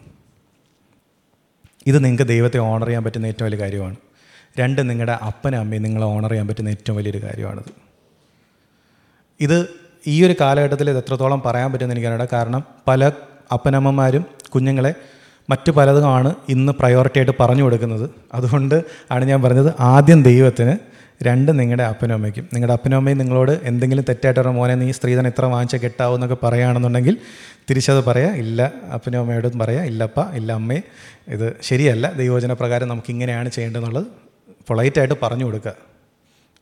S1: ഇത് നിങ്ങൾക്ക് ദൈവത്തെ ഓണർ ചെയ്യാൻ പറ്റുന്ന ഏറ്റവും വലിയ കാര്യമാണ്. രണ്ട് നിങ്ങളുടെ അപ്പനും അമ്മയും നിങ്ങളെ ഓണർ ചെയ്യാൻ പറ്റുന്ന ഏറ്റവും വലിയൊരു കാര്യമാണിത്. ഇത് ഈ ഒരു കാലഘട്ടത്തിൽ ഇത് എത്രത്തോളം പറയാൻ പറ്റുമെന്ന് എനിക്കറിയാം കാരണം പല അപ്പനമ്മമാരും കുഞ്ഞുങ്ങളെ മറ്റു പലതുമാണ് ഇന്ന് പ്രയോറിറ്റി ആയിട്ട് പറഞ്ഞു കൊടുക്കുന്നത്. അതുകൊണ്ട് ആണ് ഞാൻ പറഞ്ഞത് ആദ്യം ദൈവത്തിന് രണ്ട് നിങ്ങളുടെ അപ്പനും അമ്മയ്ക്കും. നിങ്ങളുടെ അപ്പനും അമ്മയും നിങ്ങളോട് എന്തെങ്കിലും തെറ്റായിട്ട് മോനെ നീ സ്ത്രീധനം ഇത്ര വാങ്ങിച്ച കെട്ടാവും എന്നൊക്കെ പറയുകയാണെന്നുണ്ടെങ്കിൽ തിരിച്ചത് പറയാം. ഇല്ല അപ്പനും അമ്മയോടും പറയാം. ഇല്ലപ്പ ഇല്ല അമ്മേ ഇത് ശരിയല്ല. ദൈവോചന പ്രകാരം നമുക്ക് ഇങ്ങനെയാണ് ചെയ്യേണ്ടതെന്നുള്ളത് പൊളൈറ്റായിട്ട് പറഞ്ഞു കൊടുക്കുക.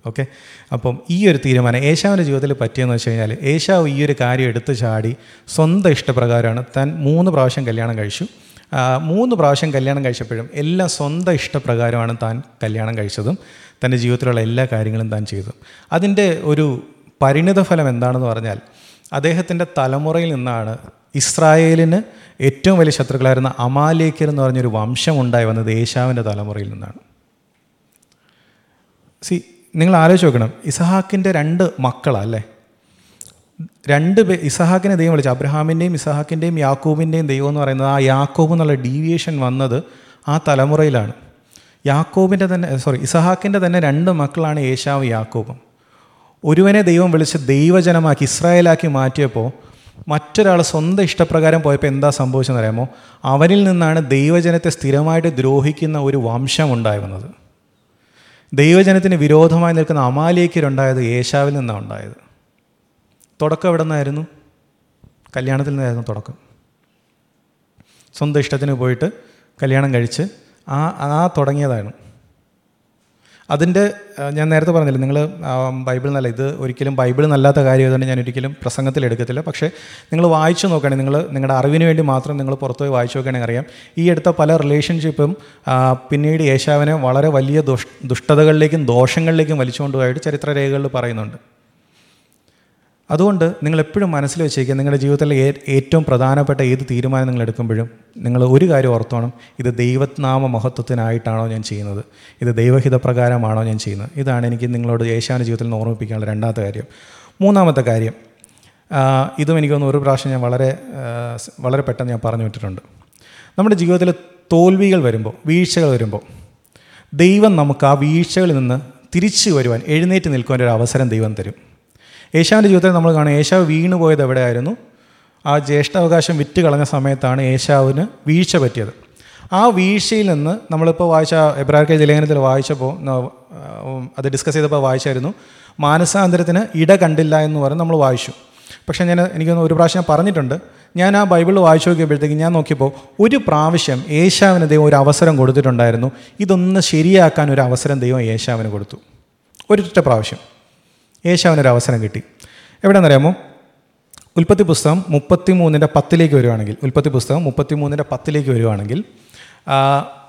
S1: ഓക്കെ അപ്പം ഈ ഒരു തീരുമാനം ഏശാവിന്റെ ജീവിതത്തിൽ പറ്റിയെന്ന് വെച്ച് കഴിഞ്ഞാൽ ഏശാവ് ഈ ഒരു കാര്യം എടുത്തു ചാടി സ്വന്തം ഇഷ്ടപ്രകാരമാണ് താൻ മൂന്ന് പ്രാവശ്യം കല്യാണം കഴിച്ചു. മൂന്ന് പ്രാവശ്യം കല്യാണം കഴിച്ചപ്പോഴും എല്ലാം സ്വന്തം ഇഷ്ടപ്രകാരമാണ് താൻ കല്യാണം കഴിച്ചതും. തന്റെ ജീവിതത്തിലുള്ള എല്ലാ കാര്യങ്ങളും താൻ ചെയ്തു. അതിന്റെ ഒരു പരിണിത ഫലം എന്താണെന്ന് പറഞ്ഞാൽ അദ്ദേഹത്തിന്റെ തലമുറയിൽ നിന്നാണ് ഇസ്രായേലിന് ഏറ്റവും വലിയ ശത്രുക്കളായിരുന്ന അമാലേക്കർ എന്ന് പറഞ്ഞൊരു വംശം ഉണ്ടായി വന്നത് ഏശാവിന്റെ തലമുറയിൽ നിന്നാണ്. സി നിങ്ങൾ ആലോചിച്ച് നോക്കണം. ഇസഹാക്കിന്റെ രണ്ട് മക്കളാണ് അല്ലേ? രണ്ട് പേ ഇസഹാക്കിനെ ദൈവം വിളിച്ചു. അബ്രഹാമിന്റെയും ഇസഹാക്കിന്റെയും യാക്കോബിന്റെയും ദൈവം എന്ന് പറയുന്നത് ആ യാക്കോബ് എന്നുള്ള ഡീവിയേഷൻ വന്നത് ആ തലമുറയിലാണ്. യാക്കോബിന്റെ തന്നെ സോറി ഇസഹാക്കിന്റെ തന്നെ രണ്ട് മക്കളാണ് ഏശാവ് യാക്കോബും. ഒരുവനെ ദൈവം വിളിച്ച് ദൈവജനമാക്കി ഇസ്രായേലാക്കി മാറ്റിയപ്പോൾ മറ്റൊരാൾ സ്വന്തം ഇഷ്ടപ്രകാരം പോയപ്പോൾ എന്താ സംഭവിച്ചതെന്ന് അറിയാമോ? അവരിൽ നിന്നാണ് ദൈവജനത്തെ സ്ഥിരമായിട്ട് ദ്രോഹിക്കുന്ന ഒരു വംശം ഉണ്ടായി വന്നത് ദൈവജനത്തിന് വിരോധമായി നിൽക്കുന്ന അമാലേക്കരുണ്ടായത് ഏശാവിൽ നിന്നാണ് ഉണ്ടായത്. തുടക്കം എവിടെ നിന്നായിരുന്നു? കല്യാണത്തിൽ നിന്നായിരുന്നു തുടക്കം. സ്വന്തം ഇഷ്ടത്തിന് പോയിട്ട് കല്യാണം കഴിച്ച് ആ ആ തുടങ്ങിയതാണ്. അതിന്റെ ഞാൻ നേരത്തെ പറഞ്ഞില്ല നിങ്ങൾ ബൈബിൾ നല്ല ഇത് ഒരിക്കലും ബൈബിൾ നല്ലാത്ത കാര്യമായതുകൊണ്ട് ഞാൻ ഒരിക്കലും പ്രസംഗത്തിൽ എടുക്കത്തില്ല. പക്ഷേ നിങ്ങൾ വായിച്ചു നോക്കുകയാണെങ്കിൽ നിങ്ങൾ നിങ്ങളുടെ അറിവിന് വേണ്ടി മാത്രം നിങ്ങൾ പുറത്തുപോയി വായിച്ചു നോക്കുകയാണെങ്കിൽ അറിയാം. ഈ അടുത്ത പല റിലേഷൻഷിപ്പും പിന്നീട് യേശാവിനെ വളരെ വലിയ ദുഷ് ദുഷ്ടതകളിലേക്കും ദോഷങ്ങളിലേക്കും വലിച്ചുകൊണ്ടുപോയിട്ട് ചരിത്രരേഖകളിൽ പറയുന്നുണ്ട്. അതുകൊണ്ട് നിങ്ങൾ എപ്പോഴും മനസ്സിൽ വെച്ചേക്കുക നിങ്ങളുടെ ജീവിതത്തിലെ ഏറ്റവും പ്രധാനപ്പെട്ട ഏത് തീരുമാനം നിങ്ങൾ എടുക്കുമ്പോഴും നിങ്ങൾ ഒരു കാര്യം ഓർത്തോണം ഇത് ദൈവനാമ മഹത്വത്തിനായിട്ടാണോ ഞാൻ ചെയ്യുന്നത്? ഇത് ദൈവഹിതപ്രകാരമാണോ ഞാൻ ചെയ്യുന്നത്? ഇതാണ് എനിക്ക് നിങ്ങളോട് യേശാവിന്റെ ജീവിതത്തിൽ നിന്ന് ഓർമ്മിപ്പിക്കാനുള്ള രണ്ടാമത്തെ കാര്യം. മൂന്നാമത്തെ കാര്യം ഇതും എനിക്ക് തോന്നുന്നു ഒരു പ്രാവശ്യം ഞാൻ വളരെ വളരെ പെട്ടെന്ന് ഞാൻ പറഞ്ഞു വിട്ടിട്ടുണ്ട്. നമ്മുടെ ജീവിതത്തിൽ തോൽവികൾ വരുമ്പോൾ വീഴ്ചകൾ വരുമ്പോൾ ദൈവം നമുക്ക് ആ വീഴ്ചകളിൽ നിന്ന് തിരിച്ചു വരുവാൻ എഴുന്നേറ്റ് നിൽക്കുവാൻ ഒരു അവസരം ദൈവം തരും. ഏശാവിന്റെ ജീവിതത്തിൽ നമ്മൾ കാണും ഏശാവ് വീണു പോയത് എവിടെയായിരുന്നു? ആ ജ്യേഷ്ഠാവകാശം വിറ്റ് കളഞ്ഞ സമയത്താണ് ഏശാവിന് വീഴ്ച പറ്റിയത്. ആ വീഴ്ചയിൽ നിന്ന് നമ്മളിപ്പോൾ വായിച്ച എബ്രാർക്കെ ലേഖനത്തിൽ വായിച്ചപ്പോൾ അത് ഡിസ്കസ് ചെയ്തപ്പോൾ വായിച്ചായിരുന്നു മാനസാന്തരത്തിന് ഇട കണ്ടില്ല എന്ന് പറഞ്ഞ് നമ്മൾ വായിച്ചു. പക്ഷേ ഞാൻ എനിക്കൊന്ന് ഒരു പ്രാവശ്യം പറഞ്ഞിട്ടുണ്ട് ഞാൻ ആ ബൈബിൾ വായിച്ചു നോക്കിയപ്പോഴത്തേക്ക് ഞാൻ നോക്കിയപ്പോൾ ഒരു പ്രാവശ്യം ഏഷ്യാവിന് ദൈവം ഒരു അവസരം കൊടുത്തിട്ടുണ്ടായിരുന്നു. ഇതൊന്ന് ശരിയാക്കാൻ ഒരു അവസരം ദൈവം ഏഷ്യാവിന് കൊടുത്തു. ഒരൊറ്റ പ്രാവശ്യം. യേശാവിനൊരു അവസരം കിട്ടി. എവിടെയെന്നറിയാമോ ഉൽപ്പത്തി പുസ്തകം മുപ്പത്തി മൂന്നിന്റെ പത്തിലേക്ക് വരുവാണെങ്കിൽ ഉൽപ്പത്തി പുസ്തകം മുപ്പത്തി മൂന്നിന്റെ പത്തിലേക്ക് വരുവാണെങ്കിൽ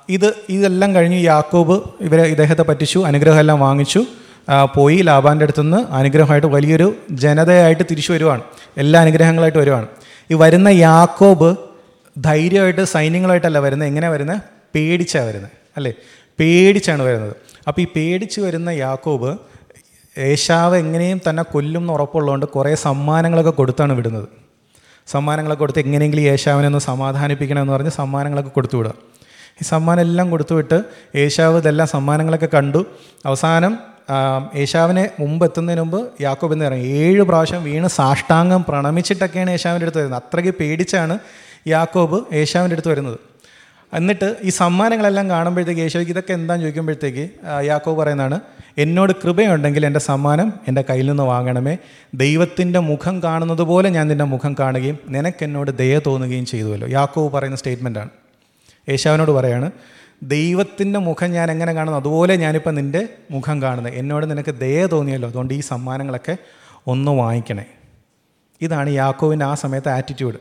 S1: ഇത് ഇതെല്ലാം കഴിഞ്ഞ് യാക്കോബ് ഇവരെ ഇദ്ദേഹത്തെ പറ്റിച്ചു അനുഗ്രഹമെല്ലാം വാങ്ങിച്ചു പോയി ലാബാന്റെ അടുത്തുനിന്ന് അനുഗ്രഹമായിട്ട് വലിയൊരു ജനതയായിട്ട് തിരിച്ചു വരുവാണ്. എല്ലാ അനുഗ്രഹങ്ങളായിട്ട് വരുവാണ്. ഈ വരുന്ന യാക്കോബ് ധൈര്യമായിട്ട് സൈന്യങ്ങളായിട്ടല്ല വരുന്നത്. എങ്ങനെ വരുന്നത്? പേടിച്ചാണ് വരുന്നത്. അല്ലേ? പേടിച്ചാണ് വരുന്നത്. അപ്പോൾ ഈ പേടിച്ച് വരുന്ന യാക്കോബ് ഏശാവ് എങ്ങനെയും തന്നെ കൊല്ലും എന്ന് ഉറപ്പുള്ളതുകൊണ്ട് കുറേ സമ്മാനങ്ങളൊക്കെ കൊടുത്താണ് വിടുന്നത്. സമ്മാനങ്ങളൊക്കെ കൊടുത്ത് എങ്ങനെയെങ്കിലും ഏഷാവിനെ ഒന്ന് സമാധാനിപ്പിക്കണമെന്ന് പറഞ്ഞ് സമ്മാനങ്ങളൊക്കെ കൊടുത്തു വിടുക. ഈ സമ്മാനം എല്ലാം കൊടുത്തുവിട്ട് യേശാവ് ഇതെല്ലാം സമ്മാനങ്ങളൊക്കെ കണ്ടു. അവസാനം യേശാവിനെ മുമ്പ് എത്തുന്നതിന് മുമ്പ് യാക്കോബ് എന്ന് പറയും ഏഴ് പ്രാവശ്യം വീണ് സാഷ്ടാംഗം പ്രണമിച്ചിട്ടൊക്കെയാണ് യേശാവിന്റെ അടുത്ത് വരുന്നത്. അത്രയ്ക്ക് പേടിച്ചാണ് യാക്കോബ് യേശാവിന്റെ അടുത്ത് വരുന്നത്. എന്നിട്ട് ഈ സമ്മാനങ്ങളെല്ലാം കാണുമ്പോഴത്തേക്ക് യേശോയ്ക്ക് ഇതൊക്കെ എന്താണെന്ന് ചോദിക്കുമ്പോഴത്തേക്ക് യാക്കോബ് പറയുന്നതാണ് എന്നോട് കൃപയുണ്ടെങ്കിൽ എന്റെ സമ്മാനം എന്റെ കയ്യിൽ നിന്ന് വാങ്ങണമേ. ദൈവത്തിന്റെ മുഖം കാണുന്നത് പോലെ ഞാൻ നിന്റെ മുഖം കാണുകയും നിനക്കെന്നോട് ദയ തോന്നുകയും ചെയ്തുവല്ലോ. യാക്കോവ് പറയുന്ന സ്റ്റേറ്റ്മെന്റാണ്. യേശാവിനോട് പറയാണ് ദൈവത്തിന്റെ മുഖം ഞാൻ എങ്ങനെ കാണുന്നു? അതുപോലെ ഞാനിപ്പോൾ നിന്റെ മുഖം കാണുന്നത്. എന്നോട് നിനക്ക് ദയ തോന്നിയല്ലോ. അതുകൊണ്ട് ഈ സമ്മാനങ്ങളൊക്കെ ഒന്ന് വാങ്ങിക്കണേ. ഇതാണ് യാക്കോവിന്റെ ആ സമയത്തെ ആറ്റിറ്റ്യൂഡ്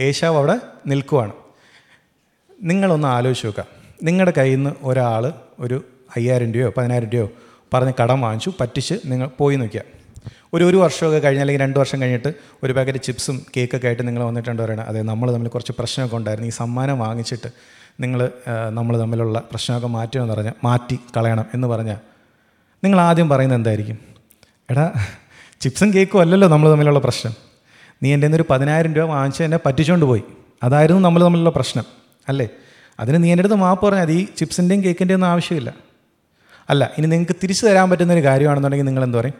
S1: യേശാവ് അവിടെ നിൽക്കുവാണ്. നിങ്ങളൊന്ന് ആലോചിച്ച് നോക്കുക. നിങ്ങളുടെ കയ്യിൽ നിന്ന് ഒരാൾ ഒരു അയ്യായിരം രൂപയോ പതിനായിരം രൂപയോ പറഞ്ഞ് കടം വാങ്ങിച്ചു പറ്റിച്ച് നിങ്ങൾ പോയി നോക്കുക ഒരു ഒരു വർഷമൊക്കെ കഴിഞ്ഞ് അല്ലെങ്കിൽ രണ്ട് വർഷം കഴിഞ്ഞിട്ട് ഒരു പാക്കറ്റ് ചിപ്സും കേക്കൊക്കെ ആയിട്ട് നിങ്ങൾ വന്നിട്ടുണ്ട് പറയണം. അതെ നമ്മൾ തമ്മിൽ കുറച്ച് പ്രശ്നമൊക്കെ ഉണ്ടായിരുന്നു. ഈ സമ്മാനം വാങ്ങിച്ചിട്ട് നിങ്ങൾ നമ്മൾ തമ്മിലുള്ള പ്രശ്നമൊക്കെ മാറ്റണമെന്ന് പറഞ്ഞാൽ മാറ്റി കളയണം എന്ന് പറഞ്ഞാൽ നിങ്ങൾ ആദ്യം പറയുന്നത് എന്തായിരിക്കും? എടാ ചിപ്സും കേക്കും അല്ലല്ലോ നമ്മൾ തമ്മിലുള്ള പ്രശ്നം. നീ എന്റെ ഒരു പതിനായിരം രൂപ വാങ്ങിച്ച് എന്നെ പറ്റിച്ചുകൊണ്ട് പോയി. അതായിരുന്നു നമ്മൾ തമ്മിലുള്ള പ്രശ്നം. അല്ലേ? അതിന് നീ എന്റെ അടുത്ത് മാപ്പ് പറഞ്ഞാൽ അത് ഈ ചിപ്സിന്റെയും കേക്കിന്റെയും ഒന്നും ആവശ്യമില്ല. അല്ല ഇനി നിങ്ങൾക്ക് തിരിച്ചു തരാൻ പറ്റുന്ന ഒരു കാര്യമാണെന്നുണ്ടെങ്കിൽ നിങ്ങൾ എന്ത് പറയും?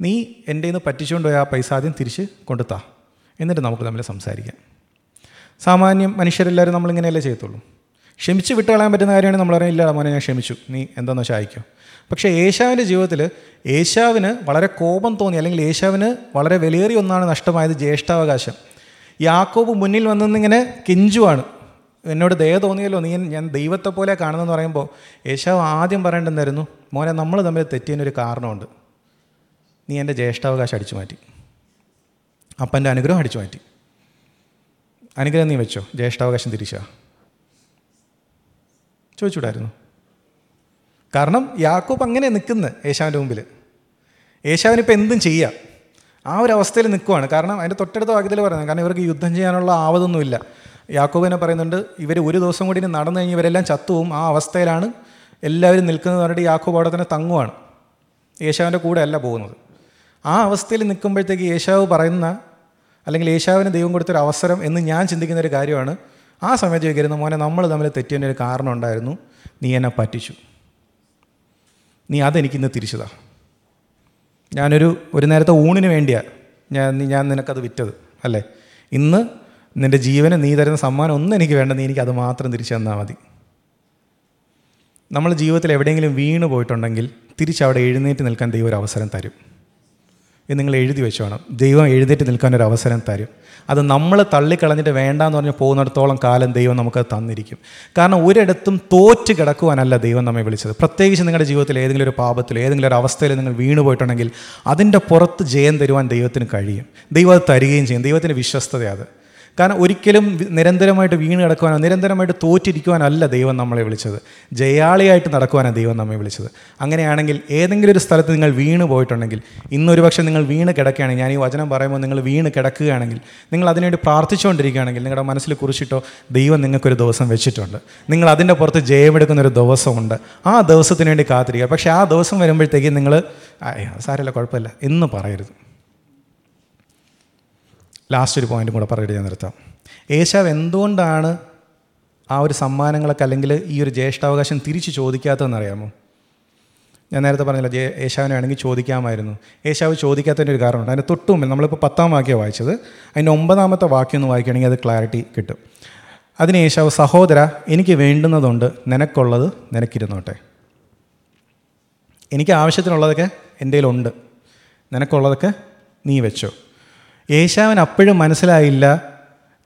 S1: നീ എന്റെ നിന്ന് പറ്റിച്ചുകൊണ്ട് പോയ ആ പൈസ ആദ്യം തിരിച്ച് കൊണ്ടുത്താ എന്നിട്ട് നമുക്ക് തമ്മിൽ സംസാരിക്കാം. സാമാന്യം മനുഷ്യരെല്ലാവരും നമ്മളിങ്ങനെയല്ലേ ചെയ്യത്തുള്ളൂ. ക്ഷമിച്ച് വിട്ട് കളയാൻ പറ്റുന്ന കാര്യമാണ് നമ്മൾ പറയാം ഇല്ല മോനെ ഞാൻ ക്ഷമിച്ചു. നീ എന്താണെന്ന് വെച്ചാൽ അയക്കോ പക്ഷേ ഏശാവിന്റെ ജീവിതത്തിൽ ഏശാവിന് വളരെ കോപം തോന്നി അല്ലെങ്കിൽ ഏശാവിന് വളരെ വിലയേറിയ ഒന്നാണ് നഷ്ടമായത് ജ്യേഷ്ഠാവകാശം. യാക്കോബ് മുന്നിൽ വന്നിങ്ങനെ കെഞ്ചുവാണ്. എന്നോട് ദയ തോന്നിയല്ലോ നീ ഞാൻ ദൈവത്തെ പോലെ കാണുന്നെന്ന് പറയുമ്പോൾ യേശാവ് ആദ്യം പറയേണ്ടെന്നായിരുന്നു മോനെ നമ്മൾ തമ്മിൽ തെറ്റിയതിനൊരു കാരണമുണ്ട്. നീ എന്റെ ജ്യേഷ്ഠാവകാശം അടിച്ചു മാറ്റി. അപ്പന്റെ അനുഗ്രഹം അടിച്ചു മാറ്റി. അനുഗ്രഹം നീ വെച്ചോ? ജ്യേഷ്ഠാവകാശം തിരിച്ചാ? ചോദിച്ചുവിടായിരുന്നു കാരണം യാക്കോബ് അങ്ങനെ നിൽക്കുന്നത് യേശാവിന്റെ മുമ്പിൽ. യേശാവിനിപ്പോൾ എന്തും ചെയ്യാം. ആ ഒരു അവസ്ഥയിൽ നിൽക്കുവാണ്. കാരണം അതിന്റെ തൊട്ടടുത്ത വാക്യത്തിൽ പറയുന്നത് കാരണം ഇവർക്ക് യുദ്ധം ചെയ്യാനുള്ള ആവതൊന്നുമില്ല. യാക്കോബിനെ പറയുന്നുണ്ട് ഇവർ ഒരു ദിവസം കൂടി നടന്നു കഴിഞ്ഞ് ഇവരെല്ലാം ചത്തുവും ആ അവസ്ഥയിലാണ് എല്ലാവരും നിൽക്കുന്നത്. പറഞ്ഞിട്ട് യാക്കോബ് അവിടെ തന്നെ തങ്ങുവാണ്. യേശാവിന്റെ കൂടെ അല്ല പോകുന്നത്. ആ അവസ്ഥയിൽ നിൽക്കുമ്പോഴത്തേക്ക് യേശാവ് പറയുന്ന അല്ലെങ്കിൽ യേശാവിന് ദൈവം കൊടുത്തൊരു അവസരം എന്ന് ഞാൻ ചിന്തിക്കുന്ന ഒരു കാര്യമാണ്. ആ സമയത്ത് ചോദിക്കരുത് മോനെ നമ്മൾ തമ്മിൽ തെറ്റിയതിന്റെ ഒരു കാരണം ഉണ്ടായിരുന്നു. നീ എന്നെ പറ്റിച്ചു. നീ അതെനിക്കിന്ന് തിരിച്ചതാ. ഞാനൊരു ഒരു നേരത്തെ ഊണിന് വേണ്ടിയാണ് ഞാൻ ഞാൻ നിനക്കത് വിറ്റത് അല്ലേ? ഇന്ന് നിന്റെ ജീവന് നീ തരുന്ന സമ്മാനം ഒന്നും എനിക്ക് വേണ്ട നീ എനിക്ക് അത് മാത്രം തിരിച്ചു തന്നാൽ മതി. നമ്മൾ ജീവിതത്തിൽ എവിടെയെങ്കിലും വീണ് പോയിട്ടുണ്ടെങ്കിൽ തിരിച്ചവിടെ എഴുന്നേറ്റ് നിൽക്കാൻ ദൈവം ഒരു അവസരം തരും. ഇത് നിങ്ങൾ എഴുതി വെച്ചോണം ദൈവം എഴുന്നേറ്റ് നിൽക്കാൻ ഒരു അവസരം തരും. അത് നമ്മൾ തള്ളിക്കളഞ്ഞിട്ട് വേണ്ടാന്ന് പറഞ്ഞ് പോകുന്നിടത്തോളം കാലം ദൈവം നമുക്കത് തന്നിരിക്കും. കാരണം ഒരിടത്തും തോറ്റ് കിടക്കുവാനല്ല ദൈവം നമ്മെ വിളിച്ചത്. പ്രത്യേകിച്ച് നിങ്ങളുടെ ജീവിതത്തിൽ ഏതെങ്കിലും ഒരു പാപത്തിൽ ഏതെങ്കിലും ഒരു അവസ്ഥയിൽ നിങ്ങൾ വീണു പോയിട്ടുണ്ടെങ്കിൽ അതിന്റെ പുറത്ത് ജയം തരുവാൻ ദൈവത്തിന് കഴിയും. ദൈവം അത് തരികയും ചെയ്യും. ദൈവത്തിന്റെ വിശ്വസ്തത അത്. കാരണം ഒരിക്കലും നിരന്തരമായിട്ട് വീണ് കിടക്കുവാനോ നിരന്തരമായിട്ട് തോറ്റിരിക്കുവാനല്ല ദൈവം നമ്മളെ വിളിച്ചത്. ജയാളിയായിട്ട് നടക്കുവാനാണ് ദൈവം നമ്മെ വിളിച്ചത്. അങ്ങനെയാണെങ്കിൽ ഏതെങ്കിലും ഒരു സ്ഥലത്ത് നിങ്ങൾ വീണ് പോയിട്ടുണ്ടെങ്കിൽ ഇന്നൊരു പക്ഷേ നിങ്ങൾ വീണ് കിടക്കുകയാണെങ്കിൽ ഞാൻ ഈ വചനം പറയുമ്പോൾ നിങ്ങൾ വീണ് കിടക്കുകയാണെങ്കിൽ നിങ്ങൾ അതിനുവേണ്ടി പ്രാർത്ഥിച്ചുകൊണ്ടിരിക്കുകയാണെങ്കിൽ നിങ്ങളുടെ മനസ്സിൽ കുറിച്ചിട്ടോ ദൈവം നിങ്ങൾക്കൊരു ദിവസം വെച്ചിട്ടുണ്ട്. നിങ്ങൾ അതിന്റെ പുറത്ത് ജയമെടുക്കുന്ന ഒരു ദിവസമുണ്ട്. ആ ദിവസത്തിന് വേണ്ടി കാത്തിരിക്കുക. പക്ഷേ ആ ദിവസം വരുമ്പോഴത്തേക്കും നിങ്ങൾ സാരമില്ല കുഴപ്പമില്ല എന്ന് പറയരുത്. ലാസ്റ്റ് ഒരു പോയിന്റും കൂടെ പറഞ്ഞിട്ട് ഞാൻ നിർത്താം. ഏശാവ് എന്തുകൊണ്ടാണ് ആ ഒരു സമ്മാനങ്ങളൊക്കെ അല്ലെങ്കിൽ ഈ ഒരു ജ്യേഷ്ഠാവകാശം തിരിച്ച് ചോദിക്കാത്തതെന്നറിയാമോ? ഞാൻ നേരത്തെ പറഞ്ഞില്ല ജേ ഏശാവിനെ വേണമെങ്കിൽ ചോദിക്കാമായിരുന്നു. ഏശാവ് ചോദിക്കാത്തതിന്റെ ഒരു കാരണമുണ്ട്. അതിന്റെ തൊട്ട് മുമ്പിൽ നമ്മളിപ്പോൾ പത്താം വാക്യം വായിച്ചത്. അതിന്റെ ഒമ്പതാമത്തെ വാക്യം ഒന്ന് വായിക്കുകയാണെങ്കിൽ അത് ക്ലാരിറ്റി കിട്ടും. അതിന് ഏശാവ് സഹോദര എനിക്ക് വേണ്ടുന്നതുണ്ട്. നിനക്കുള്ളത് നിനക്കിരുന്നോട്ടെ. എനിക്ക് ആവശ്യത്തിനുള്ളതൊക്കെ എന്റെ കയ്യിലുണ്ട്. നിനക്കുള്ളതൊക്കെ നീ വെച്ചോ. യേശാവിന് അപ്പോഴും മനസ്സിലായില്ല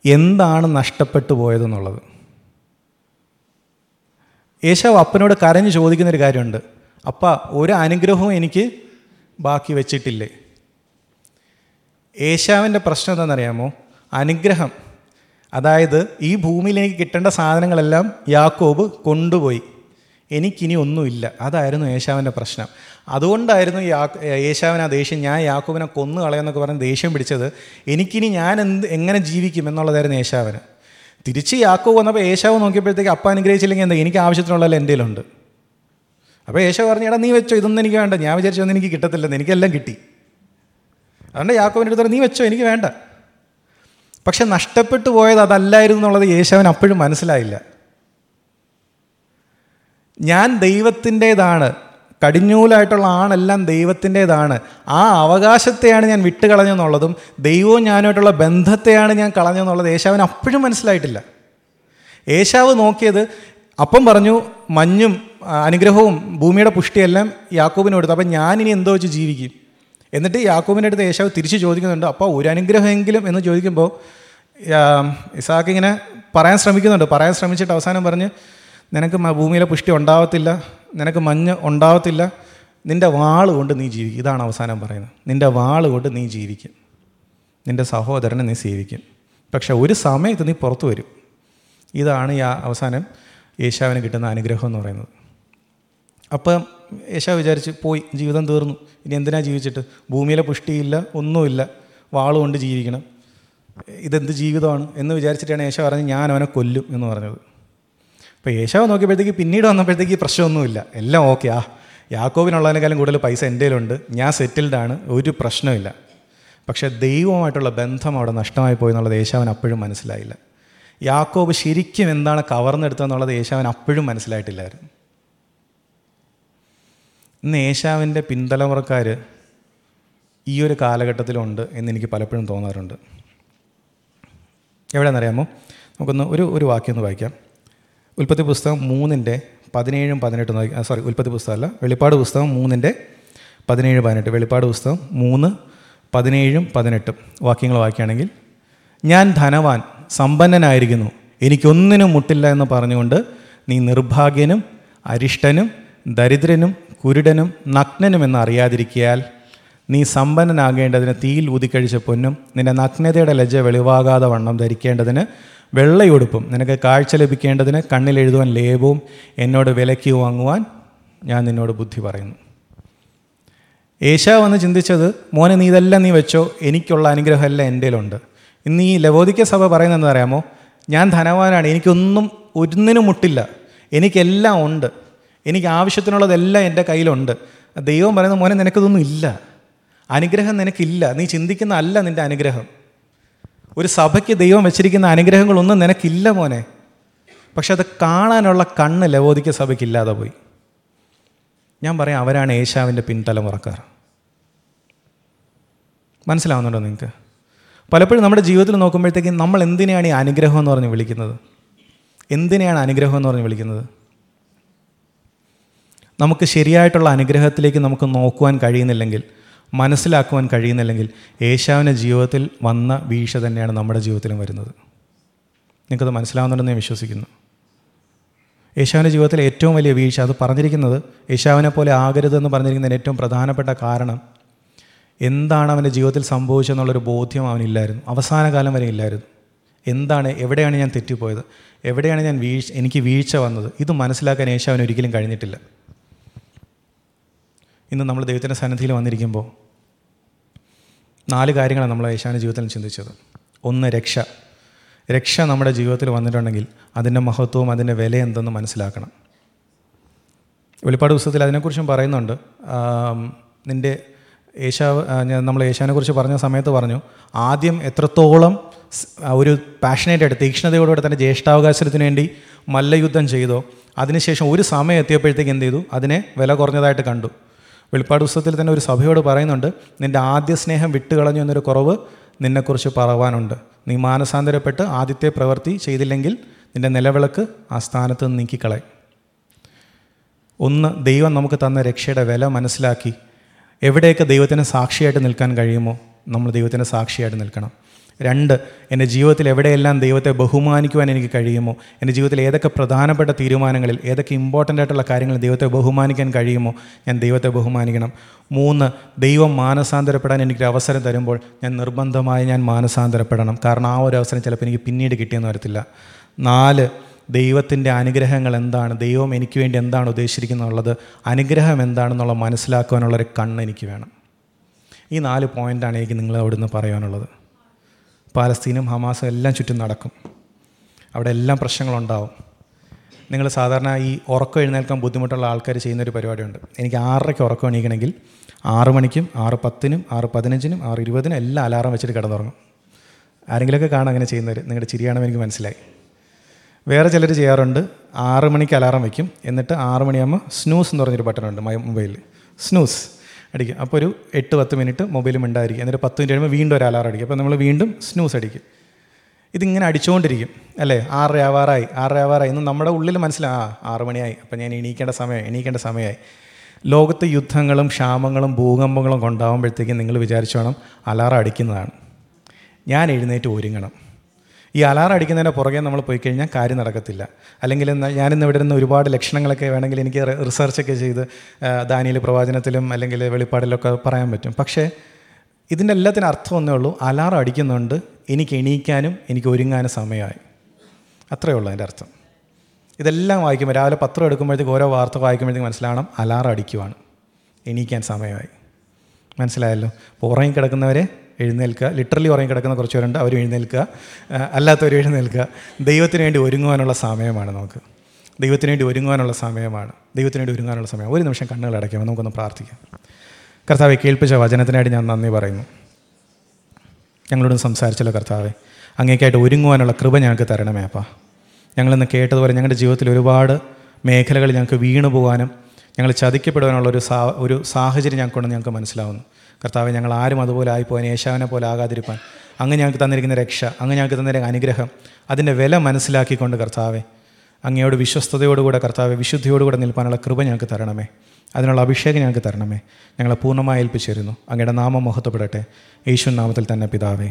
S1: എന്താണ് നഷ്ടപ്പെട്ടു പോയതെന്നുള്ളത്. യേശാവ് അപ്പനോട് കരഞ്ഞ് ചോദിക്കുന്നൊരു കാര്യമുണ്ട്. അപ്പ ഒരു അനുഗ്രഹവും എനിക്ക് ബാക്കി വെച്ചിട്ടില്ലേ? യേശാവിന്റെ പ്രശ്നം എന്താണെന്നറിയാമോ? അനുഗ്രഹം. അതായത് ഈ ഭൂമിയിലേക്ക് കിട്ടേണ്ട സാധനങ്ങളെല്ലാം യാക്കോബ് കൊണ്ടുപോയി. എനിക്കിനി ഒന്നുമില്ല. അതായിരുന്നു യേശാവിന്റെ പ്രശ്നം. അതുകൊണ്ടായിരുന്നു യേശാവിന് ആ ദേഷ്യം ഞാൻ യാക്കൂബിനെ കൊന്നു കളയെന്നൊക്കെ പറഞ്ഞ് ദേഷ്യം പിടിച്ചത് എനിക്കിനി ഞാൻ എന്ത് എങ്ങനെ ജീവിക്കും എന്നുള്ളതായിരുന്നു യേശാവിന് തിരിച്ച് യാക്കൂബ് വന്നപ്പോൾ യേശാവ് നോക്കിയപ്പോഴത്തേക്ക് അപ്പ അനുഗ്രഹിച്ചില്ലെങ്കിൽ എന്താ? എനിക്ക് ആവശ്യത്തിനുള്ളതല്ല എന്റെ കയ്യിലുണ്ട്. അപ്പോൾ ഏശാവ് പറഞ്ഞു എടാ നീ വെച്ചോ ഇതൊന്നും എനിക്ക് വേണ്ട. ഞാൻ വിചാരിച്ചൊന്നും എനിക്ക് കിട്ടത്തില്ലെന്ന് എനിക്കെല്ലാം കിട്ടി. അതുകൊണ്ട് യാക്കോബിന്റെ അടുത്ത് നീ വെച്ചോ എനിക്ക് വേണ്ട. പക്ഷെ നഷ്ടപ്പെട്ടു പോയത് അതല്ലായിരുന്നു എന്നുള്ളത് യേശാവിന് അപ്പോഴും മനസ്സിലായില്ല. ഞാൻ ദൈവത്തിന്റേതാണ്. കടിഞ്ഞൂലായിട്ടുള്ള ആണെല്ലാം ദൈവത്തിന്റേതാണ്. ആ അവകാശത്തെയാണ് ഞാൻ വിട്ടുകളഞ്ഞെന്നുള്ളതും ദൈവവും ഞാനുമായിട്ടുള്ള ബന്ധത്തെയാണ് ഞാൻ കളഞ്ഞെന്നുള്ളത് യേശാവിന് അപ്പോഴും മനസ്സിലായിട്ടില്ല. യേശാവ് നോക്കിയത് അപ്പം പറഞ്ഞു മഞ്ഞും അനുഗ്രഹവും ഭൂമിയുടെ പുഷ്ടിയെല്ലാം യാക്കൂബിന് കൊടുത്തു. അപ്പം ഞാനിനി എന്തോ വെച്ച് ജീവിക്കും? എന്നിട്ട് യാക്കൂബിന്റെ അടുത്ത് യേശാവ് തിരിച്ച് ചോദിക്കുന്നുണ്ട് അപ്പോൾ ഒരു അനുഗ്രഹമെങ്കിലും? എന്ന് ചോദിക്കുമ്പോൾ ഇസാക്ക് ഇങ്ങനെ പറയാൻ ശ്രമിക്കുന്നുണ്ട്. പറയാൻ ശ്രമിച്ചിട്ട് അവസാനം പറഞ്ഞ് നിനക്ക് ഭൂമിയിലെ പുഷ്ടി ഉണ്ടാവത്തില്ല നിനക്ക് മഞ്ഞ് ഉണ്ടാവത്തില്ല നിന്റെ വാൾ കൊണ്ട് നീ ജീവിക്കും. ഇതാണ് അവസാനം പറയുന്നത്. നിന്റെ വാൾ കൊണ്ട് നീ ജീവിക്കും. നിന്റെ സഹോദരനെ നീ സേവിക്കും. പക്ഷെ ഒരു സമയത്ത് നീ പുറത്തു വരും. ഇതാണ് ഈ അവസാനം യേശാവിന് കിട്ടുന്ന അനുഗ്രഹം എന്ന് പറയുന്നത്. അപ്പം യേശാവ് വിചാരിച്ച് പോയി ജീവിതം തീർന്നു. ഇനി എന്തിനാ ജീവിച്ചിട്ട്? ഭൂമിയിലെ പുഷ്ടിയില്ല ഒന്നുമില്ല. വാളുകൊണ്ട് ജീവിക്കണം. ഇതെന്ത് ജീവിതമാണ് എന്ന് വിചാരിച്ചിട്ടാണ് യേശാവ് പറഞ്ഞത് ഞാൻ അവനെ കൊല്ലും എന്ന് പറഞ്ഞത്. അപ്പോൾ യേശാവ് നോക്കിയപ്പോഴത്തേക്ക് പിന്നീട് വന്നപ്പോഴത്തേക്ക് പ്രശ്നമൊന്നുമില്ല. എല്ലാം ഓക്കെ ആ യാക്കോബിനുള്ളതിനേക്കാളും കൂടുതൽ പൈസ എന്റെ കയ്യിലുണ്ട്. ഞാൻ സെറ്റിൽഡാണ് ഒരു പ്രശ്നമില്ല പക്ഷേ ദൈവവുമായിട്ടുള്ള ബന്ധം അവിടെ നഷ്ടമായി പോയി എന്നുള്ളത് യേശാവൻ അപ്പോഴും മനസ്സിലായില്ല. യാക്കോബ് ശരിക്കും എന്താണ് കവർന്നെടുത്തതെന്നുള്ളത് യേശാവൻ അപ്പോഴും മനസ്സിലായിട്ടില്ലായിരുന്നു. ഇന്ന് യേശാവിന്റെ പിന്തലമുറക്കാർ ഈ ഒരു കാലഘട്ടത്തിലുണ്ട് എന്ന് എനിക്ക് പലപ്പോഴും തോന്നാറുണ്ട്. എവിടെയാണെന്നറിയാമോ? നമുക്കൊന്ന് ഒരു ഒരു വാക്യം ഒന്ന് വായിക്കാം. ഉൽപ്പത്തി പുസ്തകം മൂന്നിന്റെ പതിനേഴും പതിനെട്ടും നോക്കി സോറി ഉൽപ്പത്തി പുസ്തകമല്ല. വെളിപ്പാട് പുസ്തകം മൂന്നിന്റെ പതിനേഴ് പതിനെട്ട്. വെളിപ്പാട് പുസ്തകം മൂന്ന് പതിനേഴും പതിനെട്ടും. വാക്യങ്ങൾ വായിക്കുകയാണെങ്കിൽ ഞാൻ ധനവാൻ സമ്പന്നനായിരിക്കുന്നു. എനിക്കൊന്നിനും മുട്ടില്ല എന്ന് പറഞ്ഞുകൊണ്ട് നീ നിർഭാഗ്യനും അരിഷ്ടനും ദരിദ്രനും കുരുടനും നഗ്നനും എന്ന് അറിയാതിരിക്കിയാൽ നീ സമ്പന്നനാകേണ്ടതിന് തീയിൽ ഊതിക്കഴിച്ച പൊന്നും നിന്റെ നഗ്നതയുടെ ലജ്ജ വെളിവാകാതെ വണ്ണം ധരിക്കേണ്ടതിന് വെള്ളയുടുപ്പും. നിനക്ക് കാഴ്ച ലഭിക്കേണ്ടതിന് കണ്ണിലെഴുതുവാൻ ലേപവും എന്നോട് വിലയ്ക്ക് വാങ്ങുവാൻ ഞാൻ നിന്നോട് ബുദ്ധി പറയുന്നു. ഏശാവ് വന്ന് ചിന്തിച്ചത് മോനെ നീ ഇതെല്ലാം നീ വെച്ചോ? എനിക്കുള്ള അനുഗ്രഹമെല്ലാം എന്റെയിലുണ്ട് ഇന്ന് ഈ ലവോദിക്ക സഭ പറയുന്നതെന്ന് അറിയാമോ? ഞാൻ ധനവാനാണ് എനിക്കൊന്നും ഒന്നിനും മുട്ടില്ല. എനിക്കെല്ലാം ഉണ്ട്. എനിക്ക് ആവശ്യത്തിനുള്ളതെല്ലാം എന്റെ കയ്യിലുണ്ട്. ദൈവം പറയുന്ന മോനെ നിനക്കിതൊന്നും ഇല്ല. അനുഗ്രഹം നിനക്കില്ല. നീ ചിന്തിക്കുന്ന അല്ല നിന്റെ അനുഗ്രഹം. ഒരു സഭയ്ക്ക് ദൈവം വെച്ചിരിക്കുന്ന അനുഗ്രഹങ്ങളൊന്നും നിനക്കില്ല മോനെ. പക്ഷെ അത് കാണാനുള്ള കണ്ണ് ലവോദിക്ക സഭയ്ക്ക് ഇല്ലാതെ പോയി. ഞാൻ പറയാം അവരാണ് ഏശാവിന്റെ പിൻതലമുറക്കാർ. മനസ്സിലാവുന്നുണ്ടോ നിങ്ങൾക്ക്? പലപ്പോഴും നമ്മുടെ ജീവിതത്തിൽ നോക്കുമ്പോഴത്തേക്കും നമ്മൾ എന്തിനെയാണ് ഈ അനുഗ്രഹം എന്ന് പറഞ്ഞ് വിളിക്കുന്നത്? എന്തിനെയാണ് അനുഗ്രഹം എന്ന് പറഞ്ഞ് വിളിക്കുന്നത്? നമുക്ക് ശരിയായിട്ടുള്ള അനുഗ്രഹത്തിലേക്ക് നമുക്ക് നോക്കുവാൻ കഴിയുന്നില്ലെങ്കിൽ മനസ്സിലാക്കുവാൻ കഴിയുന്നില്ലെങ്കിൽ ഏശാവിന്റെ ജീവിതത്തിൽ വന്ന വീഴ്ച തന്നെയാണ് നമ്മുടെ ജീവിതത്തിലും വരുന്നത്. നിങ്ങൾക്കത് മനസ്സിലാവുന്നുണ്ടെന്ന് ഞാൻ വിശ്വസിക്കുന്നു. യേശാവിന്റെ ജീവിതത്തിലെ ഏറ്റവും വലിയ വീഴ്ച അത് പറഞ്ഞിരിക്കുന്നത് യേശാവിനെ പോലെ ആകരുതെന്ന് പറഞ്ഞിരിക്കുന്നതിന് ഏറ്റവും പ്രധാനപ്പെട്ട കാരണം എന്താണ് അവന്റെ ജീവിതത്തിൽ സംഭവിച്ചെന്നുള്ളൊരു ബോധ്യം അവനില്ലായിരുന്നു. അവസാന കാലം വരെ ഇല്ലായിരുന്നു. എന്താണ് എവിടെയാണ് ഞാൻ തെറ്റിപ്പോയത്? എവിടെയാണ് ഞാൻ വീഴ്ച എനിക്ക് വീഴ്ച വന്നത്? ഇത് മനസ്സിലാക്കാൻ യേശാവിന് ഒരിക്കലും കഴിഞ്ഞിട്ടില്ല. ഇന്ന് നമ്മൾ ദൈവത്തിന്റെ സന്നിധിയിൽ വന്നിരിക്കുമ്പോൾ നാല് കാര്യങ്ങളാണ് നമ്മൾ യേശാവിന്റെ ജീവിതത്തിൽ ചിന്തിച്ചത്. ഒന്ന് രക്ഷ. രക്ഷ നമ്മുടെ ജീവിതത്തിൽ വന്നിട്ടുണ്ടെങ്കിൽ അതിന്റെ മഹത്വവും അതിന്റെ വില എന്തെന്ന് മനസ്സിലാക്കണം. വെളിപ്പാട് പുസ്തകത്തിൽ അതിനെക്കുറിച്ചും പറയുന്നുണ്ട്. നിന്റെ ഏഷ്യാവ് നമ്മൾ ഏഷ്യാനെക്കുറിച്ച് പറഞ്ഞ സമയത്ത് പറഞ്ഞു ആദ്യം എത്രത്തോളം ഒരു പാഷനേറ്റായിട്ട് തീക്ഷ്ണതയോടുകൂടെ തന്നെ ജ്യേഷ്ഠാവകാശത്തിന് വേണ്ടി മല്ലയുദ്ധം ചെയ്തോ അതിനുശേഷം ഒരു സമയം എത്തിയപ്പോഴത്തേക്ക് എന്ത് ചെയ്തു? അതിനെ വില കുറഞ്ഞതായിട്ട് കണ്ടു. വെളിപ്പാട് പുസ്തകത്തിൽ തന്നെ ഒരു സഭയോട് പറയുന്നുണ്ട് നിന്റെ ആദ്യ സ്നേഹം വിട്ടുകളഞ്ഞു എന്നൊരു കുറവ് നിന്നെക്കുറിച്ച് പറവാനുണ്ട്. നീ മാനസാന്തരപ്പെട്ട് ആദ്യത്തെ പ്രവൃത്തി ചെയ്തില്ലെങ്കിൽ നിന്റെ നിലവിളക്ക് ആ സ്ഥാനത്ത് നിന്ന് നീക്കിക്കളയും. ഒന്ന് ദൈവം നമുക്ക് തന്ന രക്ഷയുടെ വില മനസ്സിലാക്കി. എവിടെയൊക്കെ ദൈവത്തിന് സാക്ഷിയായിട്ട് നിൽക്കാൻ കഴിയുമോ നമ്മൾ ദൈവത്തിന് സാക്ഷിയായിട്ട് നിൽക്കണം. രണ്ട് എന്റെ ജീവിതത്തിൽ എവിടെയെല്ലാം ദൈവത്തെ ബഹുമാനിക്കുവാൻ എനിക്ക് കഴിയുമോ? എന്റെ ജീവിതത്തിൽ ഏതൊക്കെ പ്രധാനപ്പെട്ട തീരുമാനങ്ങളിൽ ഏതൊക്കെ ഇമ്പോർട്ടന്റ് ആയിട്ടുള്ള കാര്യങ്ങളിൽ ദൈവത്തെ ബഹുമാനിക്കാൻ കഴിയുമോ? ഞാൻ ദൈവത്തെ ബഹുമാനിക്കണം. മൂന്ന് ദൈവം മാനസാന്തരപ്പെടാൻ എനിക്കൊരു അവസരം തരുമ്പോൾ ഞാൻ നിർബന്ധമായി ഞാൻ മാനസാന്തരപ്പെടണം. കാരണം ആ ഒരു അവസരം ചിലപ്പോൾ എനിക്ക് പിന്നീട് കിട്ടിയെന്ന് വരത്തില്ല. നാല് ദൈവത്തിന്റെ അനുഗ്രഹങ്ങൾ എന്താണ്? ദൈവം എനിക്ക് വേണ്ടി എന്താണ് ഉദ്ദേശിച്ചിരിക്കുന്നുള്ളത്? അനുഗ്രഹം എന്താണെന്നുള്ള മനസ്സിലാക്കുവാനുള്ളൊരു കണ്ണ് എനിക്ക് വേണം. ഈ നാല് പോയിന്റാണ് എനിക്ക് നിങ്ങളെ അവിടുന്ന് പറയാനുള്ളത്. പാലസ്തീനും ഹമാസും എല്ലാം ചുറ്റും നടക്കും. അവിടെ എല്ലാം പ്രശ്നങ്ങളുണ്ടാവും. നിങ്ങൾ സാധാരണ ഈ ഉറക്കം എഴുന്നേൽക്കാൻ ബുദ്ധിമുട്ടുള്ള ആൾക്കാർ ചെയ്യുന്നൊരു പരിപാടിയുണ്ട്. എനിക്ക് ആറരയ്ക്ക് ഉറക്കം എണീക്കണമെങ്കിൽ ആറ് മണിക്കും ആറ് പത്തിനും ആറ് പതിനഞ്ചിനും ആറ് ഇരുപതിനും എല്ലാം അലാറം വെച്ചിട്ട് കിടന്നുറങ്ങും. ആരെങ്കിലുമൊക്കെ കാണാം അങ്ങനെ ചെയ്യുന്നവർ നിങ്ങളുടെ ചിരിയാണെന്ന് എനിക്ക് മനസ്സിലായി. വേറെ ചിലർ ചെയ്യാറുണ്ട് ആറ് മണിക്ക് അലാറം വയ്ക്കും എന്നിട്ട് ആറ് മണിയാകുമ്പോൾ സ്നൂസ് എന്ന് പറഞ്ഞൊരു ബട്ടണുണ്ട് മൊബൈലിൽ സ്നൂസ്. അടിക്കും. അപ്പോൾ ഒരു എട്ട് പത്ത് മിനിറ്റ് മൊബൈലും ഉണ്ടായിരിക്കും. എന്നിട്ട് പത്ത് മിനിറ്റ് കഴിയുമ്പോൾ വീണ്ടും ഒരു അലാറം അടിക്കും. അപ്പോൾ നമ്മൾ വീണ്ടും സ്നൂസ് അടിക്കും. ഇതിങ്ങനെ അടിച്ചുകൊണ്ടിരിക്കും അല്ലേ? ആറര ആവാറായി ആറര ആവാറായി. എന്ന് നമ്മുടെ ഉള്ളിൽ മനസ്സിലായി ആ ആറ് മണിയായി. അപ്പോൾ ഞാൻ എണീക്കേണ്ട സമയം എണീക്കേണ്ട സമയമായി. ലോകത്ത് യുദ്ധങ്ങളും ക്ഷാമങ്ങളും ഭൂകമ്പങ്ങളും കൊണ്ടാകുമ്പോഴത്തേക്കും നിങ്ങൾ വിചാരിച്ചു വേണം അലാറം അടിക്കുന്നതാണ്. ഞാൻ എഴുന്നേറ്റ് ഒരുങ്ങണം. ഈ അലാറം അടിക്കുന്നതിന്റെ പുറകെ നമ്മൾ പോയി കഴിഞ്ഞാൽ കാര്യം നടക്കത്തില്ല. അല്ലെങ്കിൽ ഞാനിന്ന് ഇവിടെ നിന്ന് ഒരുപാട് ലക്ഷണങ്ങളൊക്കെ വേണമെങ്കിൽ എനിക്ക് റിസർച്ചൊക്കെ ചെയ്ത് ദാനിയിൽ പ്രവാചനത്തിലും അല്ലെങ്കിൽ വെളിപ്പാടിലൊക്കെ പറയാൻ പറ്റും. പക്ഷേ ഇതിന്റെ എല്ലാത്തിനും അർത്ഥം ഒന്നേ ഉള്ളൂ അലാറം അടിക്കുന്നുണ്ട് എനിക്ക് എണീക്കാനും എനിക്ക് ഒരുങ്ങാനും സമയമായി. അത്രയേ ഉള്ളൂ അതിന്റെ അർത്ഥം. ഇതെല്ലാം വായിക്കുമ്പോൾ രാവിലെ പത്രം എടുക്കുമ്പോഴത്തേക്ക് ഓരോ വാർത്ത വായിക്കുമ്പോഴത്തേക്ക് മനസ്സിലാവണം അലാറം അടിക്കുവാണ്. എണീക്കാൻ സമയമായി. മനസ്സിലായല്ലോ? അപ്പോൾ ഉറങ്ങി കിടക്കുന്നവരെ എഴുന്നേൽക്കുക. ലിറ്ററലി ഉറങ്ങി കിടക്കുന്ന കുറച്ച് പേരുണ്ട് അവർ എഴുന്നേൽക്കുക അല്ലാത്തവർ എഴുന്നേൽക്കുക. ദൈവത്തിന് വേണ്ടി ഒരുങ്ങുവാനുള്ള സമയമാണ് നമുക്ക്. ദൈവത്തിന് വേണ്ടി ഒരുങ്ങുവാനുള്ള സമയമാണ്. ദൈവത്തിന് വേണ്ടി ഒരുങ്ങാനുള്ള സമയം. ഒരു നിമിഷം കണ്ണുകൾ അടയ്ക്കുമ്പോൾ നമുക്കൊന്ന് പ്രാർത്ഥിക്കാം. കർത്താവെ കേൾപ്പിച്ച വചനത്തിനായിട്ട് ഞാൻ നന്ദി പറയുന്നു. ഞങ്ങളോട് സംസാരിച്ചല്ലോ കർത്താവെ. അങ്ങേക്കായിട്ട് ഒരുങ്ങുവാനുള്ള കൃപ ഞങ്ങൾക്ക് തരണമേ അപ്പാ. ഞങ്ങളിന്ന് കേട്ടതുപോലെ ഞങ്ങളുടെ ജീവിതത്തിൽ ഒരുപാട് മേഖലകൾ ഞങ്ങൾക്ക് വീണു പോകാനും ഞങ്ങൾ ചതിക്കപ്പെടുവാനുള്ള ഒരു സാ ഒരു സാഹചര്യം ഞങ്ങൾക്കുണ്ടെന്ന് ഞങ്ങൾക്ക് മനസ്സിലാവുന്നു. കർത്താവെ ഞങ്ങൾ ആരും അതുപോലെ ആയിപ്പോവാൻ യേശാവിനെ പോലെ ആകാതിരിപ്പാൻ. അങ്ങ് ഞങ്ങൾക്ക് തന്നിരിക്കുന്ന രക്ഷ അങ്ങ് ഞങ്ങൾക്ക് തന്നിരിക്കുന്ന അനുഗ്രഹം അതിന്റെ വില മനസ്സിലാക്കിക്കൊണ്ട് കർത്താവെ അങ്ങയോട് വിശ്വസ്തയോടുകൂടെ കർത്താവെ വിശുദ്ധിയോടുകൂടെ നിൽപ്പാനുള്ള കൃപ ഞങ്ങൾക്ക് തരണമേ. അതിനുള്ള അഭിഷേകം ഞങ്ങൾക്ക് തരണമേ. ഞങ്ങളെ പൂർണമായി ഏൽപ്പിച്ചിരുന്നു. അങ്ങയുടെ നാമം മഹത്വപ്പെടട്ടെ. യേശു നാമത്തിൽ തന്നെ പിതാവേ.